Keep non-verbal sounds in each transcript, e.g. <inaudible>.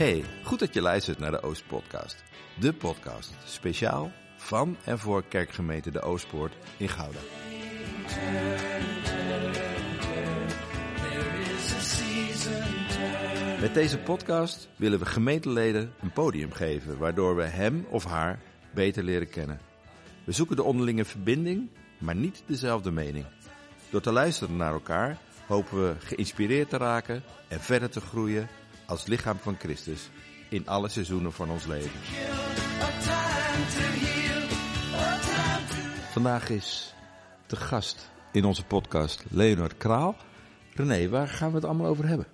Hey, goed dat je luistert naar de Oost Podcast. De podcast speciaal van en voor kerkgemeente De Oostpoort in Gouda. Met deze podcast willen we gemeenteleden een podium geven, waardoor we hem of haar beter leren kennen. We zoeken de onderlinge verbinding, maar niet dezelfde mening. Door te luisteren naar elkaar hopen we geïnspireerd te raken en verder te groeien als lichaam van Christus in alle seizoenen van ons leven. Vandaag is de gast in onze podcast Leonard Kraal. René, waar gaan we het allemaal over hebben?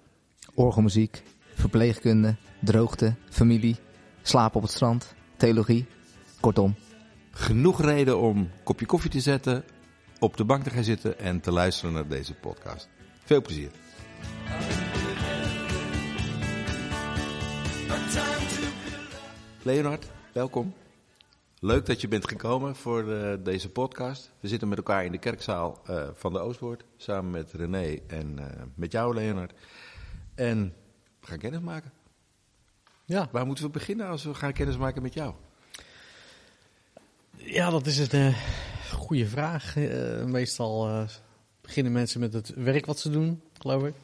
Orgelmuziek, verpleegkunde, droogte, familie, slapen op het strand, theologie. Kortom, Genoeg reden om een kopje koffie te zetten, op de bank te gaan zitten en te luisteren naar deze podcast. Veel plezier. Leonard, welkom. Leuk dat je bent gekomen voor eh, deze podcast. We zitten met elkaar in de kerkzaal eh, van de Oostwoord, samen met René en eh, met jou, Leonard. En we gaan kennis maken. Ja, Waar moeten we beginnen als we gaan kennis maken met jou? ja dat is een goede vraag. Meestal beginnen mensen met het werk wat ze doen, geloof ik.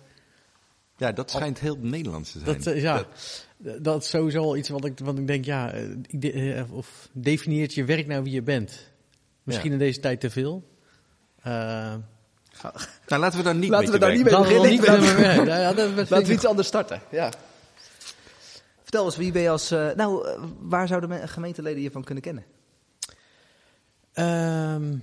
Ja, dat schijnt heel Nederlands te zijn. Dat, ja, dat is sowieso al iets wat ik, wat ik denk, ja, eh, eh, of definieert je werk nou wie je bent? Misschien Ja. in deze tijd te veel. Eh, Nou, laten we daar niet Laten met we daar niet mee laten we beginnen. dat, dat laten we iets anders starten. Ja. Vertel eens, wie ben je als... eh, nou, waar zouden gemeenteleden je van kunnen kennen? Ehm,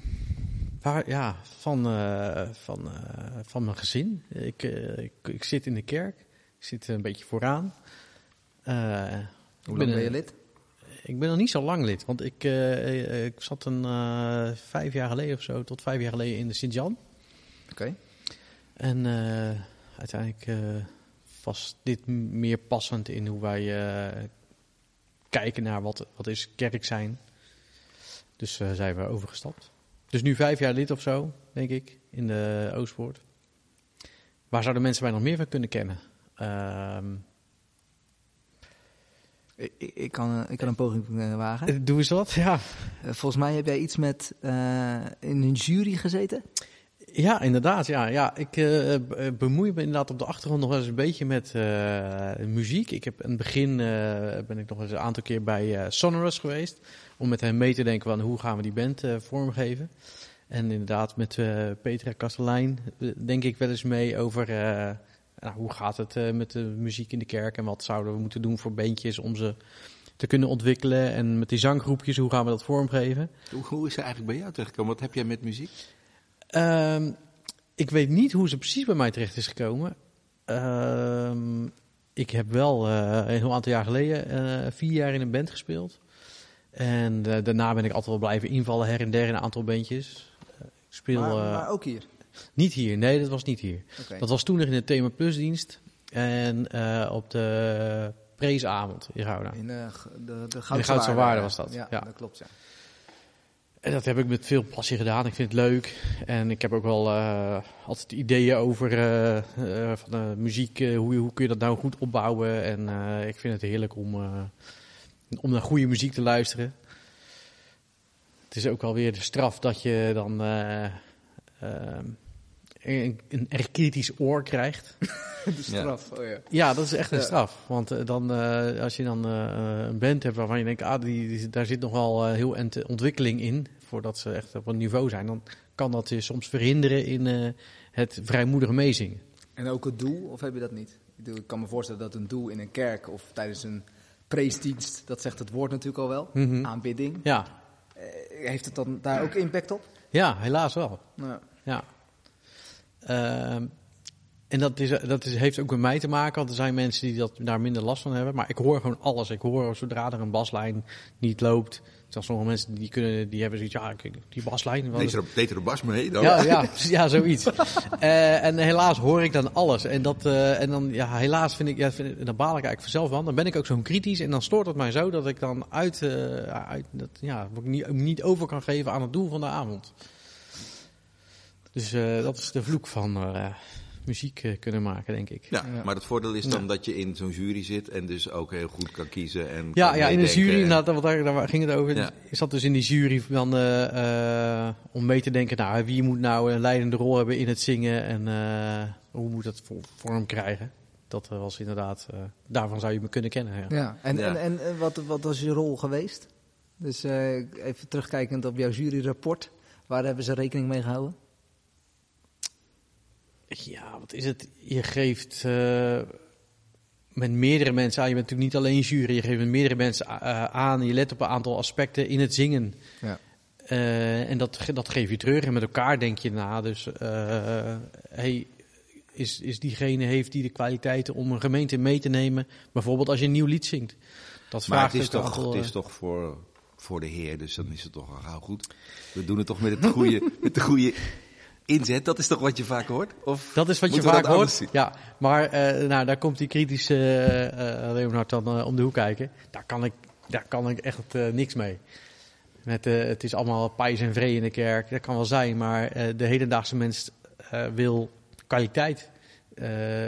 waar, ja, van, eh, van, eh, van mijn gezin. Ik, ik, ik zit in de kerk. Ik zit een beetje vooraan. Eh, Hoe lang ben je lid? Ik ben nog niet zo lang lid, want ik, eh, ik zat een eh, vijf jaar geleden of zo, tot vijf jaar geleden in de Sint-Jan. Oké. En uiteindelijk was dit meer passend in hoe wij kijken naar wat, wat is kerk zijn. Dus zijn we overgestapt. Dus nu vijf jaar lid of zo, denk ik, in de Oostpoort. Waar zouden mensen mij nog meer van kunnen kennen? Ehm, Ik, kan, eh, ik kan een poging eh, wagen. doe eens wat, ja. Eh, volgens mij heb jij iets met eh, in een jury gezeten. Ja, inderdaad. Ja, ja. Ik eh, eh, bemoei me inderdaad op de achtergrond nog wel eens een beetje met eh, muziek. Ik heb in het begin eh, ben ik nog eens een aantal keer bij eh, Sonorous geweest. Om met hen mee te denken van hoe gaan we die band eh, vormgeven. En inderdaad met eh, Petra Kastelein eh, denk ik wel eens mee over eh, nou, hoe gaat het eh, met de muziek in de kerk. En wat zouden we moeten doen voor bandjes om ze te kunnen ontwikkelen. En met die zanggroepjes, hoe gaan we dat vormgeven. Hoe, hoe is ze eigenlijk bij jou terechtgekomen? Wat heb jij met muziek? Ehm, ik weet niet hoe ze precies bij mij terecht is gekomen. Ehm, ik heb wel eh, een heel aantal jaar geleden eh, vier jaar in een band gespeeld. En daarna ben ik altijd wel blijven invallen her en der in een aantal bandjes. Ik speel maar, maar ook hier. Niet hier, nee, dat was niet hier. Dat was toen nog in de Thema Plus dienst. En eh, op de Preesavond in Gouda. In eh, g- de, de Goudse Waarde was dat, Ja, ja. dat klopt, ja. En dat heb ik met veel passie gedaan. Ik vind het leuk. En ik heb ook wel eh, altijd ideeën over van, muziek. hoe, hoe kun je dat nou goed opbouwen? En ik vind het heerlijk om, om naar goede muziek te luisteren. Het is ook wel weer de straf dat je dan eh, eh, een, een erg kritisch oor krijgt. <laughs> De straf. Oh, ja. Ja, dat is echt een Ja. straf. Want eh, dan, eh, als je dan eh, een band hebt waarvan je denkt, ah, die, die- daar zit nog wel eh, heel ent ontwikkeling in, voordat ze echt op een niveau zijn, dan kan dat je soms verhinderen in eh, het vrijmoedige meezingen. En ook het doel, of heb je dat niet? Ik, bedoel, ik kan me voorstellen dat een doel in een kerk of tijdens een preesdienst, dat zegt het woord natuurlijk al wel, Mhm. aanbidding. Ja, heeft het dan daar ook impact op? ja helaas wel. Ja. Ehm, en dat, is, dat is, heeft ook met mij te maken, want er zijn mensen die dat, daar minder last van hebben. Maar ik hoor gewoon alles. Ik hoor zodra er een baslijn niet loopt. Sommige mensen die, kunnen, die hebben zoiets, ja, die baslijn. Deed er, deed er een bas mee dan? Ja, ja, <laughs> ja, zoiets. Eh, en helaas hoor ik dan alles. En, dat, eh, en dan, ja, helaas vind ik, ja, vind, dan baal ik eigenlijk vanzelf van. Dan ben ik ook zo'n kritisch en dan stoort het mij zo dat ik dan uit, eh, uit dat, ja, ik niet, niet over kan geven aan het doel van de avond. Dus eh, dat is de vloek van eh, muziek eh, kunnen maken, denk ik. Ja, Ja. maar het voordeel is dan Ja. dat je in zo'n jury zit en dus ook heel goed kan kiezen. En Ja, kan ja in de jury, en- inderdaad, want daar, daar ging het over. Ja. Ik zat dus in die jury van, eh, eh, om mee te denken, nou, wie moet nou een leidende rol hebben in het zingen en eh, hoe moet dat vo- vorm krijgen. Dat was inderdaad, eh, daarvan zou je me kunnen kennen. Ja. Ja, en, Ja. en, en wat, wat was je rol geweest? Dus eh, even terugkijkend op jouw juryrapport. Waar hebben ze rekening mee gehouden? Ja, wat is het? Je geeft eh, met meerdere mensen aan. Je bent natuurlijk niet alleen jury. Je geeft met meerdere mensen eh, aan. Je let op een aantal aspecten in het zingen. Ja. Eh, en dat, dat geef je terug. En met elkaar denk je na. Dus eh, hey, is, is diegene, heeft die de kwaliteiten om een gemeente mee te nemen? Bijvoorbeeld als je een nieuw lied zingt. Dat Maar vraagt het is toch, aantal, het is toch voor, voor de Heer, dus dan is het toch al gauw goed. We doen het toch met, het goede, <laughs> met de goede inzet. Dat is toch wat je vaak hoort? Of Dat is wat je vaak hoort. Ja, maar eh, nou, daar komt die kritische eh, Leonard dan om de hoek kijken. Daar kan ik, daar kan ik echt niks mee. Met, het is allemaal pijs en vree in de kerk. Dat kan wel zijn, maar de hedendaagse mens wil kwaliteit.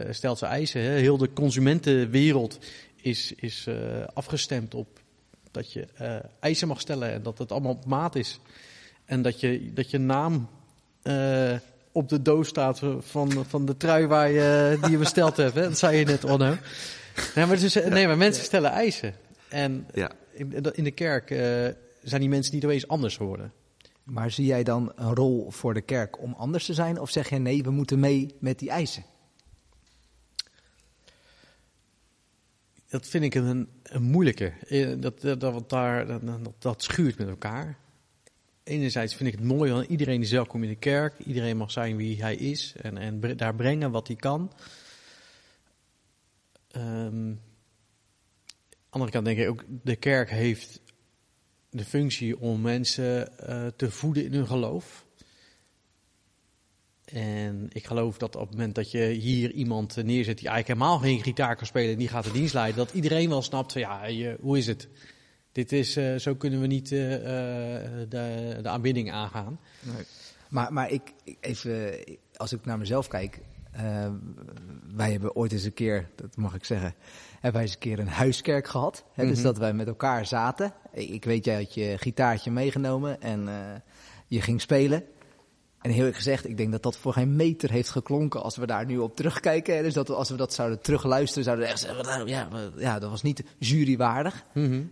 stelt zijn eisen. Hè. Heel de consumentenwereld is, is afgestemd op dat je eisen mag stellen en dat het allemaal op maat is. En dat je, dat je naam eh, op de doos staat van, van de trui waar je, die je besteld hebt. Hè? Dat zei je net, Onno. Nee, maar, dus, nee, maar mensen stellen eisen. En Ja. in, de kerk eh, zijn die mensen niet opeens anders geworden. Maar zie jij dan een rol voor de kerk om anders te zijn? Of zeg je nee, we moeten mee met die eisen? Dat vind ik een, een moeilijke. Eh, Dat, dat, dat, daar, dat, dat schuurt met elkaar. Enerzijds vind ik het mooi, want iedereen is welkom in de kerk. Iedereen mag zijn wie hij is en, en daar brengen wat hij kan. Ehm andere kant denk ik ook, de kerk heeft de functie om mensen eh, te voeden in hun geloof. En ik geloof dat op het moment dat je hier iemand neerzet die eigenlijk helemaal geen gitaar kan spelen en die gaat de dienst leiden, dat iedereen wel snapt ja, hoe is het? Dit is, eh, zo kunnen we niet eh, eh, de, de aanbidding aangaan. Maar, maar ik, even, als ik naar mezelf kijk. wij hebben ooit eens een keer, dat mag ik zeggen, hebben wij eens een keer een huiskerk gehad. Hè, Dus Mhm. dat wij met elkaar zaten. Ik, weet, jij had je gitaartje meegenomen en je ging spelen. En heel eerlijk gezegd, ik denk dat dat voor geen meter heeft geklonken als we daar nu op terugkijken. Hè. Dus dat we, als we dat zouden terugluisteren, zouden we echt zeggen, nou, ja, ja, dat was niet jurywaardig.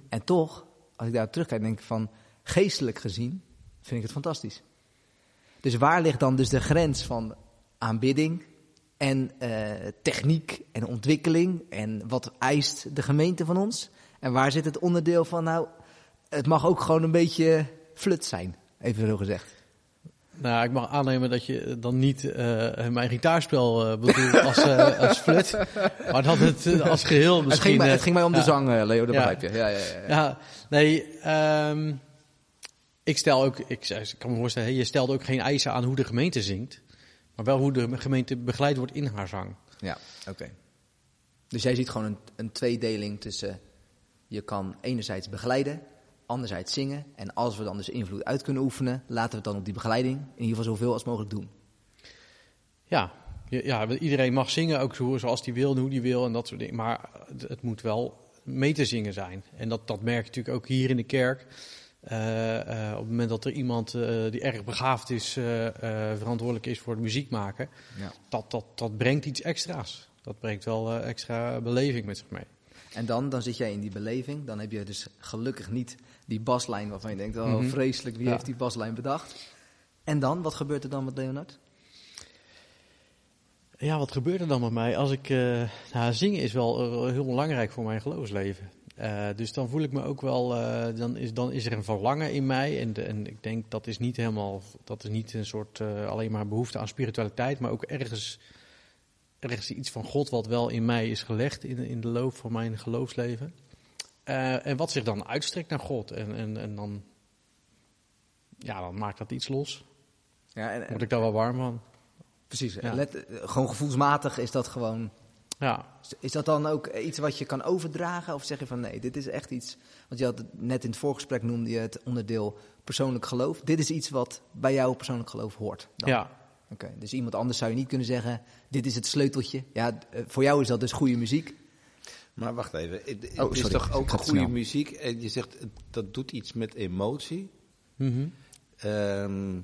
En toch, als ik daar terugkijk, denk ik van geestelijk gezien vind ik het fantastisch. Dus waar ligt dan dus de grens van aanbidding en eh, techniek en ontwikkeling en wat eist de gemeente van ons? En waar zit het onderdeel van, nou, het mag ook gewoon een beetje flut zijn, even zo gezegd. Nou, ik mag aannemen dat je dan niet eh, mijn gitaarspel eh bedoelt als, eh, <laughs> als flut, maar dat het als geheel Het misschien... ging, mij, het ging mij om de zang, Leo, dat Ja. begrijp je. Ja, ja, ja, ja. Nee, ehm, ik stel ook, ik, ik kan me voorstellen, je stelt ook geen eisen aan hoe de gemeente zingt, maar wel hoe de gemeente begeleid wordt in haar zang. Ja, oké. Dus jij ziet gewoon een, een tweedeling tussen je kan enerzijds begeleiden, anderzijds zingen. En als we dan dus invloed uit kunnen oefenen, laten we het dan op die begeleiding in ieder geval zoveel als mogelijk doen. Ja, ja, iedereen mag zingen, ook zo- zoals hij wil en hoe hij wil en dat soort dingen. Maar het, moet wel mee te zingen zijn. En dat, dat merk je natuurlijk ook hier in de kerk. Eh, eh, op het moment dat er iemand eh, die erg begaafd is, verantwoordelijk is voor het muziek maken, Ja. dat, dat, dat brengt iets extra's. Dat brengt wel extra beleving met zich mee. En dan, dan zit jij in die beleving. Dan heb je dus gelukkig niet die baslijn waarvan je denkt, oh Mhm. vreselijk, wie Ja. heeft die baslijn bedacht? En dan, wat gebeurt er dan met Leonard? Ja, wat gebeurt er dan met mij? Als ik, eh, nou, zingen is wel eh, heel belangrijk voor mijn geloofsleven. Eh, dus dan voel ik me ook wel, dan, is, dan is er een verlangen in mij. En, de- en ik denk dat is niet helemaal, dat is niet een soort alleen maar behoefte aan spiritualiteit, maar ook ergens, ergens iets van God wat wel in mij is gelegd in, in de loop van mijn geloofsleven. Eh, en wat zich dan uitstrekt naar God. En, en, en dan, ja, dan maakt dat iets los. Ja, en, en- Word ik daar wel warm van. precies. Ja. Let, eh, gewoon gevoelsmatig is dat gewoon Ja, Is dat dan ook iets wat je kan overdragen? Of zeg je van nee, dit is echt iets. Want je had het net in het voorgesprek noemde je het onderdeel persoonlijk geloof. Dit is iets wat bij jouw persoonlijk geloof hoort. Dan. Ja, Oké, dus iemand anders zou je niet kunnen zeggen, dit is het sleuteltje. Ja, eh, voor jou is dat dus goede muziek. Maar wacht even. Het, Oh, is toch ook goede snel. muziek? En je zegt dat doet iets met emotie. Mhm. Ehm,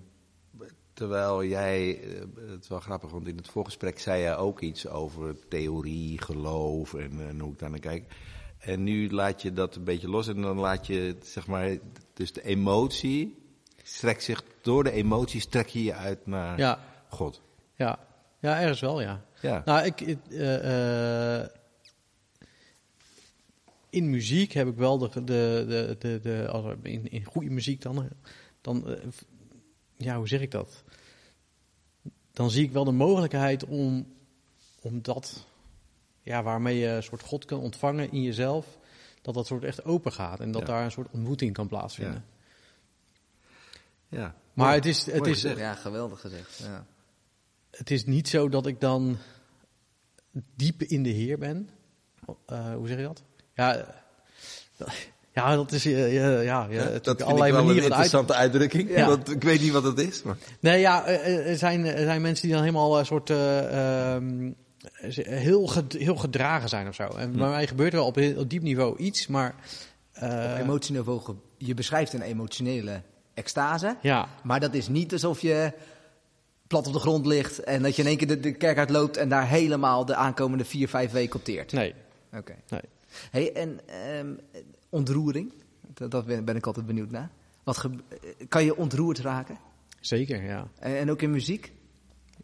terwijl jij, eh, het is wel grappig, want in het voorgesprek zei jij ook iets over theorie, geloof en, en hoe ik daar naar kijk. En nu laat je dat een beetje los en dan laat je, zeg maar, dus de emotie strekt zich, door de emotie strek je je uit naar Ja, God. ja. ja, ergens wel, ja. Ja. Nou, ik, ik, eh, eh, in muziek heb ik wel de, de, de, de, de als in, in goede muziek dan, eh, dan, eh, ja, hoe zeg ik dat? Dan zie ik wel de mogelijkheid om, om dat, ja, waarmee je een soort God kan ontvangen in jezelf, dat dat soort echt open gaat en dat Ja. daar een soort ontmoeting kan plaatsvinden. ja. Maar Mooi. het is, het is, gezegd. Ja, geweldig gezegd. Ja. het is niet zo dat ik dan diep in de Heer ben. Eh, hoe zeg je dat? Ja, eh, ja dat is eh, ja, ja, ja, het dat vind allerlei ik wel een manieren uit. interessante uitdrukking, Ja. want ik weet niet wat het is. Maar... Nee, ja, eh, er zijn, er zijn mensen die dan helemaal een soort eh, ehm, heel, ged- heel gedragen zijn of zo. En Hm. bij mij gebeurt er wel op heel op diep niveau iets, maar eh, Op emotieniveau, ge- je beschrijft een emotionele extase. ja, Maar dat is niet alsof je plat op de grond ligt en dat je in één keer de, de kerk uitloopt en daar helemaal de aankomende vier, vijf weken opteert. nee, Oké. nee. Hey, en ehm, ontroering, dat, dat ben, ben ik altijd benieuwd naar. Wat eh, kan je ontroerd raken? Zeker, ja. En, en ook in muziek?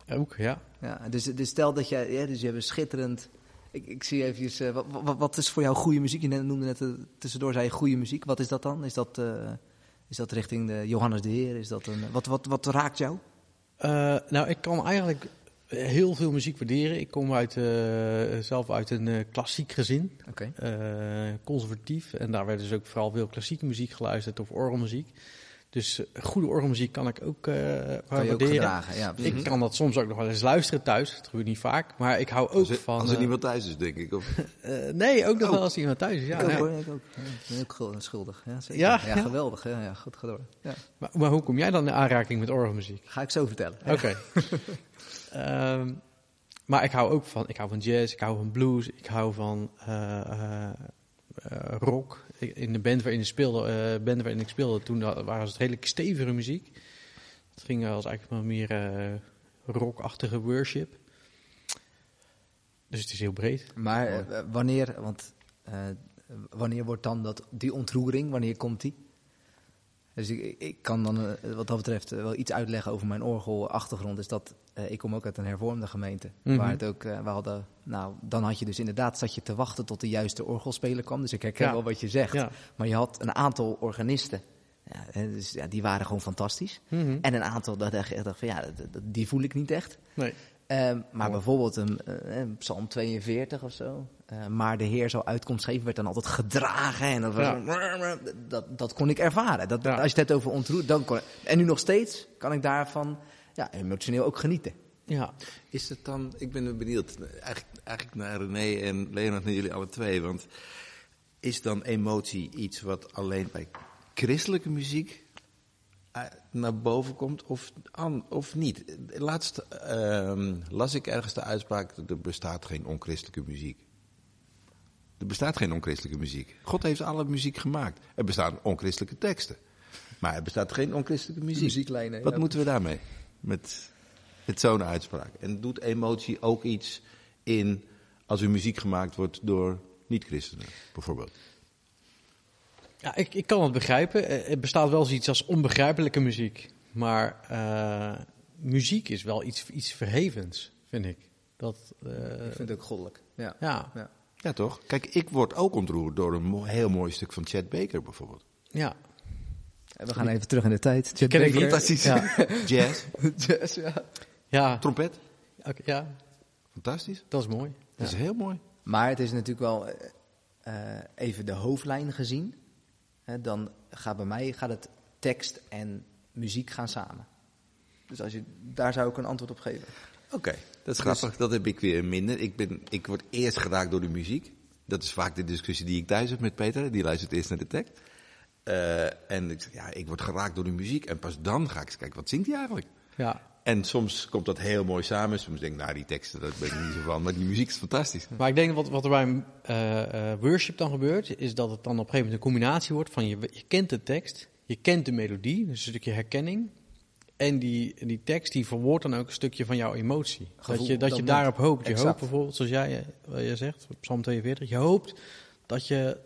Ook, ja. Ja, dus, dus stel dat je, ja, dus je hebt een schitterend. Ik, ik zie even, eh, wat, wat, wat is voor jou goede muziek? Je noemde net eh, tussendoor, zei je goede muziek. Wat is dat dan? Is dat, eh, is dat richting de Johannes de Heer? Is dat een, wat, wat, wat raakt jou? Eh, nou, ik kan eigenlijk heel veel muziek waarderen. Ik kom uit, eh, zelf uit een eh, klassiek gezin. Oké. eh, conservatief. En daar werd dus ook vooral veel klassieke muziek geluisterd of orgelmuziek. Dus goede orgelmuziek kan ik ook eh Kan je ook waarderen. gedragen? Ja. Ik kan dat soms ook nog wel eens luisteren thuis. Dat gebeurt niet vaak. Maar ik hou ook Als er, van... als er niemand thuis is, denk ik. Of... <laughs> eh, nee, ook nog Oh. wel als iemand thuis is. Ja, ik ook ja. hoor, ik ook. Ja, ik ben ook schuldig. Ja, zeker. Ja? geweldig. Ja, ja, goed. Ja. Maar, maar hoe kom jij dan in aanraking met orgelmuziek? Ga ik zo vertellen. Oké. <laughs> Ehm, maar ik hou ook van, ik hou van jazz, ik hou van blues, ik hou van eh, eh, eh, rock. In de band waarin ik speelde, band waarin ik speelde, toen waren het redelijk stevige muziek. Het ging als eigenlijk meer rockachtige worship. Dus het is heel breed. Maar wanneer, want wanneer wordt dan dat, die ontroering, wanneer komt die? Dus ik, kan dan wat dat betreft wel iets uitleggen over mijn orgelachtergrond. Is dat ik kom ook uit een hervormde gemeente. Mhm. Waar het ook, eh, we hadden, nou, dan had je dus inderdaad, zat je te wachten tot de juiste orgelspeler kwam. Dus ik herken Ja. wel wat je zegt. Ja. Maar je had een aantal organisten. Ja, dus, ja, die waren gewoon fantastisch. Mhm. En een aantal, dat echt dacht van ja, die voel ik niet echt. Nee. Ehm, maar bijvoorbeeld een, eh, een Psalm 42 of zo. eh, maar de Heer zal uitkomst geven, werd dan altijd gedragen. En dat, was Ja. dat, dat kon ik ervaren. Dat, Ja. Als je het hebt over ontroerd, dan kon En nu nog steeds kan ik daarvan ja, emotioneel ook genieten. Ja. Is het dan, ik ben benieuwd, eigenlijk, eigenlijk naar René en Leonard, naar jullie alle twee. Want is dan emotie iets wat alleen bij christelijke muziek eh, naar boven komt of, an, of niet? Laatst ehm, las ik ergens de uitspraak, er bestaat geen onchristelijke muziek. Er bestaat geen onchristelijke muziek. God heeft alle muziek gemaakt. Er bestaan onchristelijke teksten. Maar er bestaat geen onchristelijke muziek. Muzieklijnen, Wat ja. moeten we daarmee? Met, met zo'n uitspraak. En doet emotie ook iets in als er muziek gemaakt wordt door niet-christenen, bijvoorbeeld? Ja, ik, ik kan het begrijpen. Eh, Het bestaat wel zoiets als onbegrijpelijke muziek. Maar eh, muziek is wel iets, iets verhevens, vind ik. Dat, eh, ik vind het ook goddelijk. Ja. ja, Ja. Ja, toch? Kijk, ik word ook ontroerd door een mo- heel mooi stuk van Chet Baker, bijvoorbeeld. ja. En We gaan even terug in de tijd. Chet Ken ik Baker. niet. Fantastisch. Ja. <laughs> Jazz, Yes, ja. Ja, trompet, oké, ja, fantastisch. dat is mooi. Dat is heel mooi. Maar het is natuurlijk wel eh, eh, even de hoofdlijn gezien. Hè, dan gaat bij mij gaat het tekst en muziek gaan samen. Dus als je, daar zou ik een antwoord op geven. Oké, dat is grappig. Dat heb ik weer minder. Ik, ben, ik word eerst geraakt door de muziek. Dat is vaak de discussie die ik thuis heb met Peter. Die luistert eerst naar de tekst. Eh, en ik zeg, ja, ik word geraakt door de muziek. En pas dan ga ik eens kijken, wat zingt hij eigenlijk? Ja, en soms komt dat heel mooi samen. Soms denk ik, nou die teksten, daar ben ik niet zo van. Maar die muziek is fantastisch. Maar ik denk wat, wat er bij eh, eh, worship dan gebeurt, is dat het dan op een gegeven moment een combinatie wordt van je, je kent de tekst, je kent de melodie, dus een stukje herkenning. En die, die tekst die verwoordt dan ook een stukje van jouw emotie. Gevoel dat je, dat dat je daarop hoopt. Je Exact. hoopt bijvoorbeeld, zoals jij, je zegt, op Psalm 42, je hoopt dat je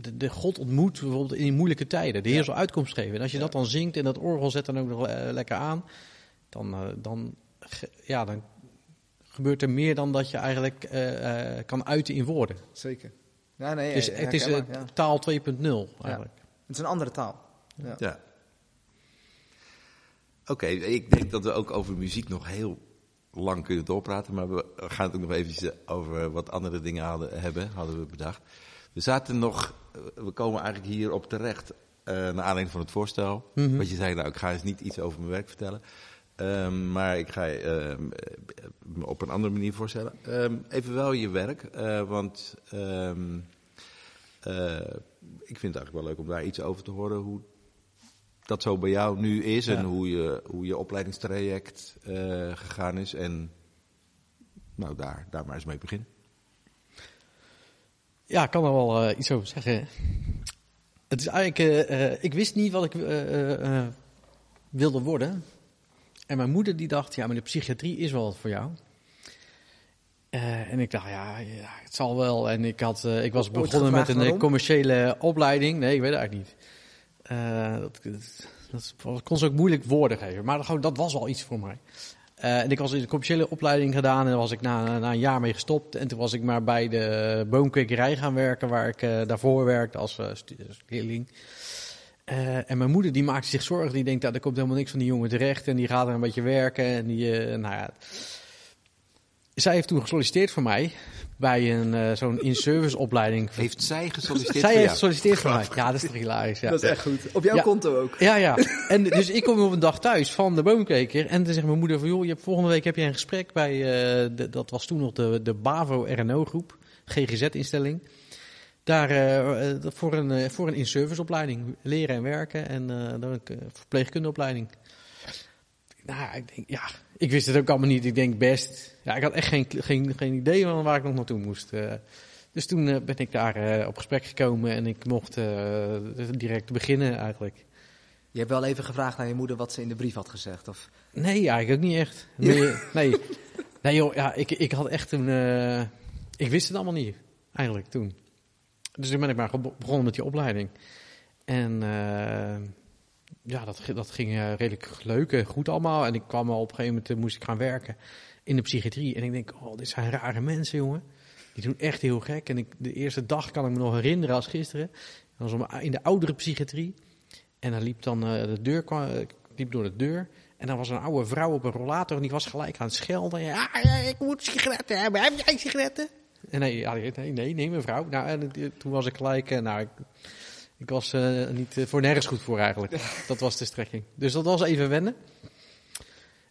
de, de God ontmoet bijvoorbeeld in moeilijke tijden. De Heer zal uitkomst geven. En als je dat dan zingt en dat orgel zet dan ook nog eh, lekker aan, dan, eh, dan, ge- ja, dan gebeurt er meer dan dat je eigenlijk eh, eh, kan uiten in woorden. Zeker. Ja, nee, Dus het is herkenbaar, ja. taal 2.0 eigenlijk. Het is een andere taal. Ja. Ja. Oké, ik denk dat we ook over muziek nog heel lang kunnen doorpraten. Maar we gaan het ook nog even over wat andere dingen hadden, hebben, hadden we bedacht. We zaten nog, we komen eigenlijk hier op terecht, eh naar aanleiding van het voorstel. Mhm. Wat je zei, nou ik ga eens niet iets over mijn werk vertellen. Ehm, maar ik ga ehm, me op een andere manier voorstellen. Ehm, even wel je werk, eh, want eh, ik vind het eigenlijk wel leuk om daar iets over te horen. Hoe dat zo bij jou nu is en hoe, je, hoe je opleidingstraject eh, gegaan is. En nou, daar, daar maar eens mee beginnen. Ja, ik kan er wel eh, iets over zeggen. Het is eigenlijk, eh, eh, ik wist niet wat ik wilde worden. En mijn moeder die dacht, ja, maar de psychiatrie is wel wat voor jou. En ik dacht, ja, ja, het zal wel. En ik, had, ik was Ooit begonnen met een waarom? commerciële opleiding. Nee, ik weet het eigenlijk niet. Dat, dat, dat kon ze ook moeilijk woorden geven. Maar gewoon, dat was wel iets voor mij. Eh, en ik was in de commerciële opleiding gedaan en daar was ik na, een jaar mee gestopt. En toen was ik maar bij de boomkwekerij gaan werken, waar ik eh, daarvoor werkte als als leerling. En mijn moeder die maakte zich zorgen, die denkt, dat er komt helemaal niks van die jongen terecht. En die gaat er een beetje werken. En die, nou ja. Zij heeft toen gesolliciteerd voor mij bij een eh, zo'n in-service opleiding. Heeft zij gesolliciteerd Zij voor heeft jou? gesolliciteerd voor mij. Ja, dat is toch hilarisch. Ja. Dat is echt goed. Op jouw Ja. konto ook. Ja, ja. En dus ik kom op een dag thuis van de boomkweker. En dan zegt mijn moeder van, joh, je hebt, volgende week heb je een gesprek bij, eh, de, dat was toen nog de, de BAVO RNO groep, GGZ-instelling. Daar eh, voor een, voor een in-service opleiding, leren en werken en eh, dan een verpleegkundeopleiding. Nou, ik denk, ja, ik wist het ook allemaal niet. Ik denk best, ja, ik had echt geen, geen, geen idee van waar ik nog naartoe moest. eh. dus toen eh, ben ik daar eh, op gesprek gekomen en ik mocht direct beginnen eigenlijk. Je hebt wel even gevraagd aan je moeder wat ze in de brief had gezegd. Of... Nee, eigenlijk ook niet echt. Nee, nee. nee joh, ja, ik, ik had echt een... ik wist het allemaal niet, eigenlijk, toen. Dus toen ben ik maar begonnen met die opleiding. En ja, dat, dat ging eh, redelijk leuk en goed allemaal. En ik kwam al op een gegeven moment, eh, moest ik gaan werken in de psychiatrie. En ik denk, oh, dit zijn rare mensen, jongen. Die doen echt heel gek. En ik, de eerste dag kan ik me nog herinneren als gisteren. Dat was om- in de oudere psychiatrie. En dan liep dan eh, de deur, kwam, liep door de deur. En dan was een oude vrouw op een rollator en die was gelijk aan het schelden. Ja, ik moet sigaretten hebben. Heb jij sigaretten? En nee, nee, nee, nee, mevrouw. Nou, en toen was ik gelijk, nou, ik, ik was eh, niet eh, voor nergens goed voor eigenlijk. Dat was de strekking. Dus dat was even wennen.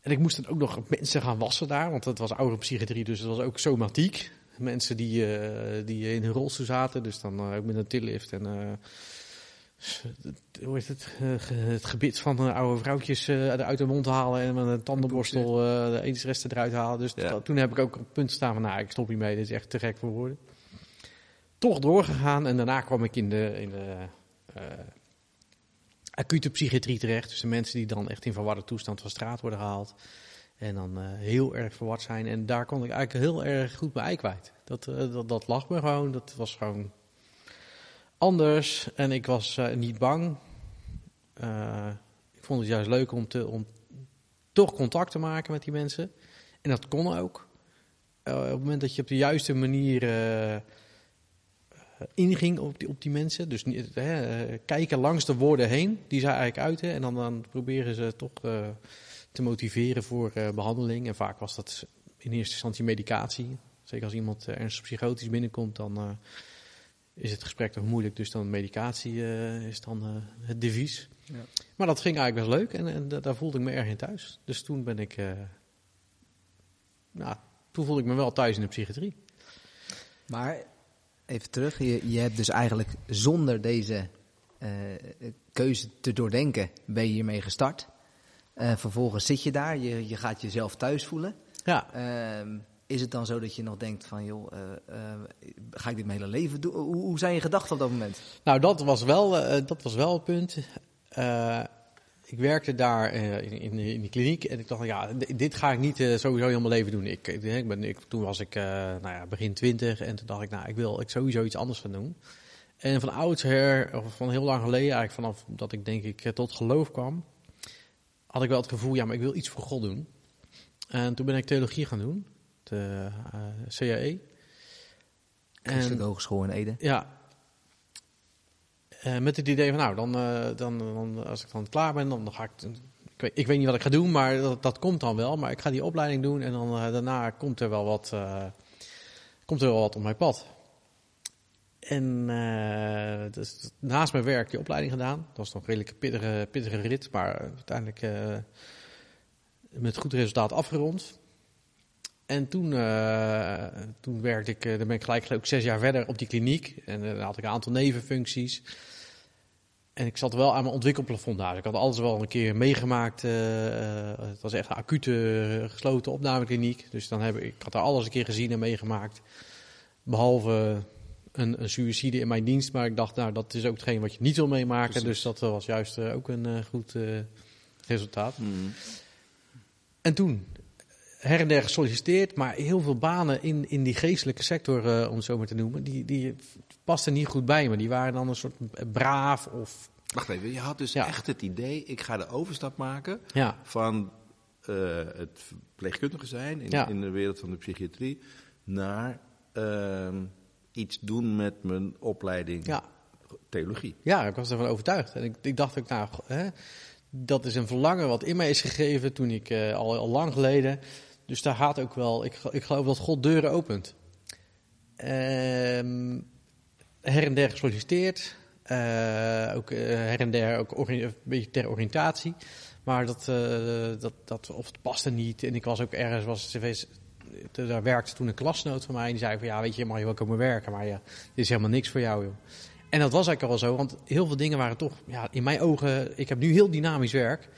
En ik moest dan ook nog mensen gaan wassen daar, want het was oude psychiatrie, dus het was ook somatiek. Mensen die, eh, die in hun rolstoel zaten, dus dan ook met een tillift en... hoe heet het, het gebit van de oude vrouwtjes uit de mond halen en met een tandenborstel de etensresten eruit halen. Dus Ja. dat- toen heb ik ook op het punt staan van, nou, ik stop hiermee, dit is echt te gek voor woorden. Toch doorgegaan en daarna kwam ik in de, in de eh, acute psychiatrie terecht. Dus de mensen die dan echt in verwarde toestand van straat worden gehaald. En dan eh, heel erg verward zijn. En daar kon ik eigenlijk heel erg goed ei kwijt. Dat, eh, dat, dat lag me gewoon. Dat was gewoon anders. En ik was niet bang. Ik vond het juist leuk om, te, om toch contact te maken met die mensen. En dat kon ook. Op het moment dat je op de juiste manier inging op die, op die mensen. Dus hè, eh, kijken langs de woorden heen die zij eigenlijk uiten. En dan, dan proberen ze toch eh, te motiveren voor eh, behandeling. En vaak was dat in eerste instantie medicatie. Zeker als iemand ernstig psychotisch binnenkomt, dan is het gesprek toch moeilijk. Dus dan medicatie is dan het devies. Ja. Maar dat ging eigenlijk best leuk en, en da- daar voelde ik me erg in thuis. Dus toen ben ik... nou, toen voelde ik me wel thuis in de psychiatrie. Maar even terug, je, je hebt dus eigenlijk zonder deze eh, keuze te doordenken, ben je hiermee gestart. En vervolgens zit je daar, je, je gaat jezelf thuis voelen. Ja, Ehm, is het dan zo dat je nog denkt van, joh, eh, ga ik dit mijn hele leven doen? Hoe, hoe zijn je gedachten op dat moment? nou dat was wel, dat was wel het punt. Ik werkte daar eh, in, in, in die kliniek en ik dacht, ja, dit ga ik niet eh, sowieso mijn leven doen. Ik, ik, ben, ik, toen was ik eh, nou ja, begin twintig en toen dacht ik, nou, ik wil ik sowieso iets anders gaan doen. En van oudsher, of van heel lang geleden, eigenlijk vanaf dat ik denk ik tot geloof kwam, had ik wel het gevoel, ja, maar ik wil iets voor God doen. En toen ben ik theologie gaan doen, de CAE. Christelijke Hogeschool in Ede. Ja. Eh, met het idee van, nou, dan, eh, dan, dan, als ik dan klaar ben, dan ga ik... Ik weet, niet wat ik ga doen, maar dat, dat komt dan wel. Maar ik ga die opleiding doen en dan eh, daarna komt er wel wat, komt er wel wat op mijn pad. En dus naast mijn werk die opleiding gedaan. Dat was nog een redelijk pittige, pittige rit, maar uiteindelijk met goed resultaat afgerond. En toen, toen werkte ik, dan ben ik gelijk ik zes jaar verder op die kliniek. En dan had ik een aantal nevenfuncties. En ik zat wel aan mijn ontwikkelplafond daar. Ik had alles wel een keer meegemaakt. eh, eh, het was echt een acute eh, gesloten opnamekliniek. Dus dan heb ik, ik had daar alles een keer gezien en meegemaakt. Behalve een, een suïcide in mijn dienst. Maar ik dacht, nou, dat is ook hetgeen wat je niet wil meemaken. Precies. Dus dat was juist ook een goed resultaat. Mm. En toen her en der gesolliciteerd, maar heel veel banen in, in die geestelijke sector, eh, om het zo maar te noemen, die, die pasten niet goed bij me. Die waren dan een soort braaf of... Wacht even, je had dus Ja. echt het idee, ik ga de overstap maken Ja, van eh, het verpleegkundige zijn in, Ja. in de wereld van de psychiatrie naar ehm, iets doen met mijn opleiding theologie. ja, ik was ervan overtuigd. En ik, ik dacht ook, nou, hè, dat is een verlangen wat in mij is gegeven toen ik eh, al, al lang geleden. Dus daar gaat ook wel, ik, ik geloof dat God deuren opent. Ehm, her en der gesolliciteerd. eh, ook eh, her en der ook een beetje ter oriëntatie. Maar dat, eh, dat, dat, of het paste niet. En ik was ook ergens, was cv's, daar werkte toen een klasnoot van mij. En die zei van, ja, weet je, je mag je wel komen werken. Maar ja, dit is helemaal niks voor jou, joh. En dat was eigenlijk al zo, want heel veel dingen waren toch, ja, in mijn ogen, ik heb nu heel dynamisch werk.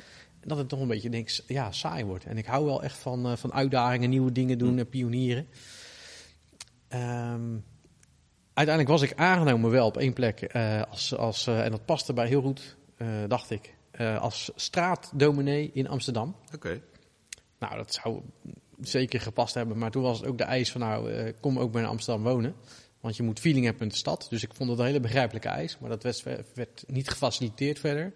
Dat het toch een beetje, denk ja, saai wordt. En ik hou wel echt van, eh, van uitdagingen, nieuwe dingen doen, en pionieren. Ehm, uiteindelijk was ik aangenomen wel op één plek, eh, als, als, eh, en dat paste bij heel goed, eh, dacht ik, eh, als straatdominee in Amsterdam. Oké. Nou, dat zou zeker gepast hebben. Maar toen was het ook de eis van, nou, eh, kom ook bij Amsterdam wonen. Want je moet feeling hebben met de stad. Dus ik vond het een hele begrijpelijke eis. Maar dat werd, werd niet gefaciliteerd verder.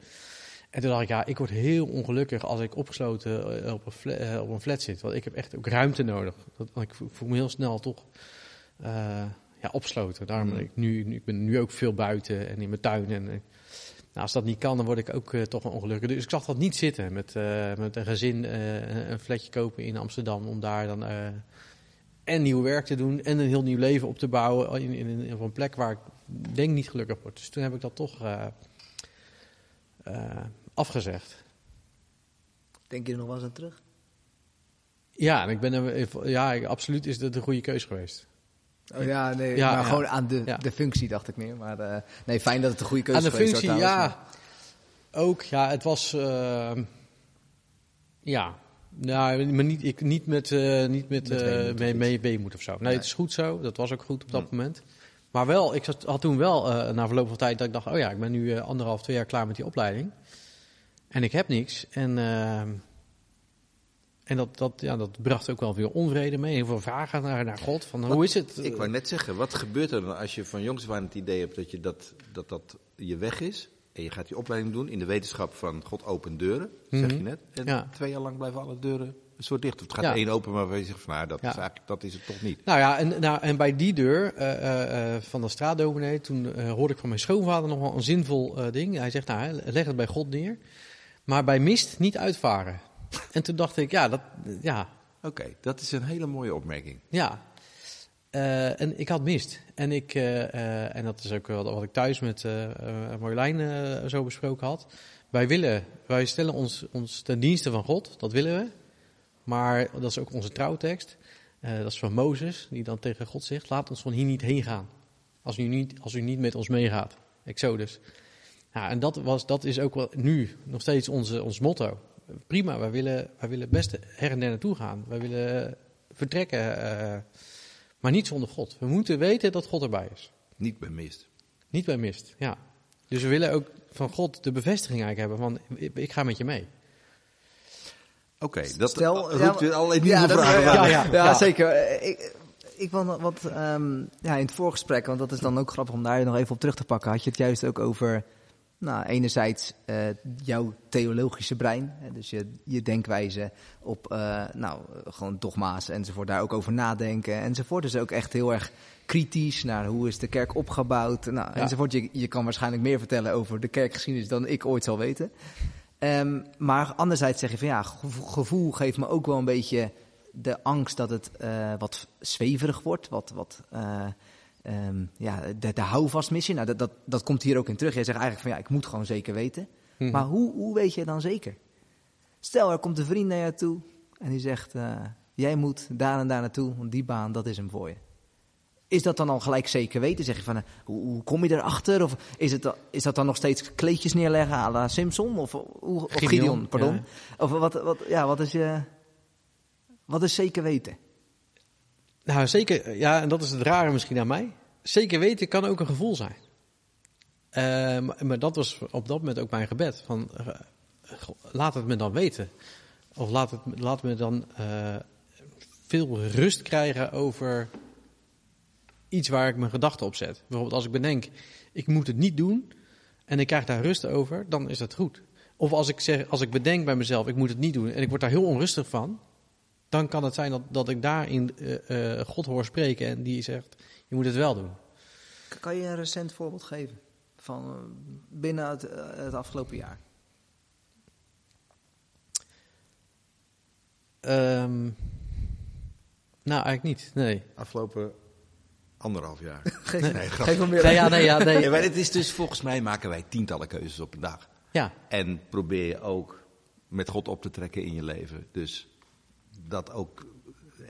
En toen dacht ik, ja, ik word heel ongelukkig als ik opgesloten eh, op een, flat, eh, op een flat zit. Want ik heb echt ook ruimte nodig. Dat, want ik voel me heel snel toch eh, ja, opgesloten. Daarom Mm. ben ik nu, nu- ik ben nu ook veel buiten en in mijn tuin. En, nou, als dat niet kan, dan word ik ook toch wel ongelukkig. Dus ik zag dat niet zitten met, met een gezin een flatje kopen in Amsterdam. Om daar dan en nieuw werk te doen en een heel nieuw leven op te bouwen. In, in, in, op een plek waar ik denk niet gelukkig word. Dus toen heb ik dat toch afgezegd. Denk je er nog wel eens aan terug? Ja, en ik ben er, ja, absoluut is dat een goede keus geweest. Oh ja, nee, Ja, maar ja. gewoon aan de, Ja. de functie dacht ik meer. Maar eh, nee, fijn dat het een goede keuze Aan de functie, was ja. Ook, ja, het was. eh, ja. Nou, maar niet, ik, niet met, eh, niet met, mee, mee weemoed of zo. Nee, Nee. het is goed zo. Dat was ook goed op dat Hm. moment. Maar wel, ik zat, had toen wel na verloop van tijd dat ik dacht: oh ja, ik ben nu anderhalf, twee jaar klaar met die opleiding. En ik heb niks. En, eh, en dat, dat, ja, dat bracht ook wel veel onvrede mee. Heel veel vragen naar, naar God. Van, hoe is het? Ik wou net zeggen, wat gebeurt er dan als je van jongs af aan het idee hebt dat, je dat, dat dat je weg is? En je gaat die opleiding doen in de wetenschap van God opent deuren, zeg Mhm. je net. En Ja. twee jaar lang blijven alle deuren een soort dicht. Of het gaat Ja. één open, maar je zegt van nou, dat, Ja. is eigenlijk, dat is het toch niet. Nou ja, en, nou, en bij die deur eh, eh, eh, van de straatdominee, toen hoorde ik van mijn schoonvader nog wel een zinvol ding. Hij zegt, nou, leg het bij God neer, maar bij mist niet uitvaren. en toen dacht ik, ja, dat, ja, Oké, dat is een hele mooie opmerking. ja. Eh, en ik had mist. En, ik, eh, eh, en dat is ook wel wat ik thuis met Marjolein zo besproken had. Wij willen, wij stellen ons, ons ten dienste van God, dat willen we. Maar dat is ook onze trouwtekst. Dat is van Mozes, die dan tegen God zegt: Laat ons van hier niet heen gaan. Als u niet, als u niet met ons meegaat. Exodus. Ja, en dat, was, dat is ook wel nu nog steeds onze, ons motto. prima, wij willen, wij willen best her en der naartoe gaan. Wij willen vertrekken, eh, maar niet zonder God. We moeten weten dat God erbij is. Niet bij mist. Niet bij mist, ja. Dus we willen ook van God de bevestiging eigenlijk hebben van, ik, ik ga met je mee. Oké, dat Stel- roept ja, weer allerlei nieuwe Ja, dat- vragen. ja, aan. ja, Ja, ja, ja. zeker. Eh, Ik, ik wil nog wat, ehm, ja, in het voorgesprek, want dat is dan ook grappig om daar nog even op terug te pakken, had je het juist ook over, nou, enerzijds eh, jouw theologische brein, hè, dus je, je denkwijze op, eh, nou, gewoon dogma's enzovoort, daar ook over nadenken enzovoort. Dus ook echt heel erg kritisch naar hoe is de kerk opgebouwd, nou, Ja. enzovoort. Je, je kan waarschijnlijk meer vertellen over de kerkgeschiedenis dan ik ooit zal weten. Ehm, maar anderzijds zeg je van ja, gevo- gevoel geeft me ook wel een beetje de angst dat het eh, wat zweverig wordt. Wat, wat eh, ehm, ja, de, de. Nou, dat, dat, dat komt hier ook in terug. Jij zegt eigenlijk van ja, ik moet gewoon zeker weten. Mhm. Maar hoe, hoe weet je dan zeker? Stel, er komt een vriend naar je toe en die zegt: eh, Jij moet daar en daar naartoe, want die baan, dat is hem voor je. Is dat dan al gelijk zeker weten? Zeg je van, eh, hoe, hoe kom je erachter? Of is, het, is dat dan nog steeds kleedjes neerleggen à la Simpson? Of, hoe, of Gideon, Gideon, pardon. ja. Of wat, wat, ja, wat is. Wat is zeker weten? Nou, zeker, ja, en dat is het rare misschien aan mij. Zeker weten kan ook een gevoel zijn. Eh, maar, dat was op dat moment ook mijn gebed. Van, eh, laat het me dan weten. Of laat, het, laat me dan eh, veel rust krijgen over iets waar ik mijn gedachten op zet. Bijvoorbeeld als ik bedenk, ik moet het niet doen en ik krijg daar rust over, dan is dat goed. Of als ik, zeg, als ik bedenk bij mezelf, ik moet het niet doen en ik word daar heel onrustig van, dan kan het zijn dat, dat ik daarin eh, God hoor spreken en die zegt, je moet het wel doen. Kan je een recent voorbeeld geven? Van eh, binnen het, eh, het afgelopen jaar? Ehm, nou, eigenlijk niet, nee. Afgelopen anderhalf jaar. <laughs> Geef, Nee, geef weer Nee, ja, nee, ja, nee. Ja, maar het is dus, volgens mij maken wij tientallen keuzes op een dag. Ja, En probeer je ook met God op te trekken in je leven. Dus dat ook,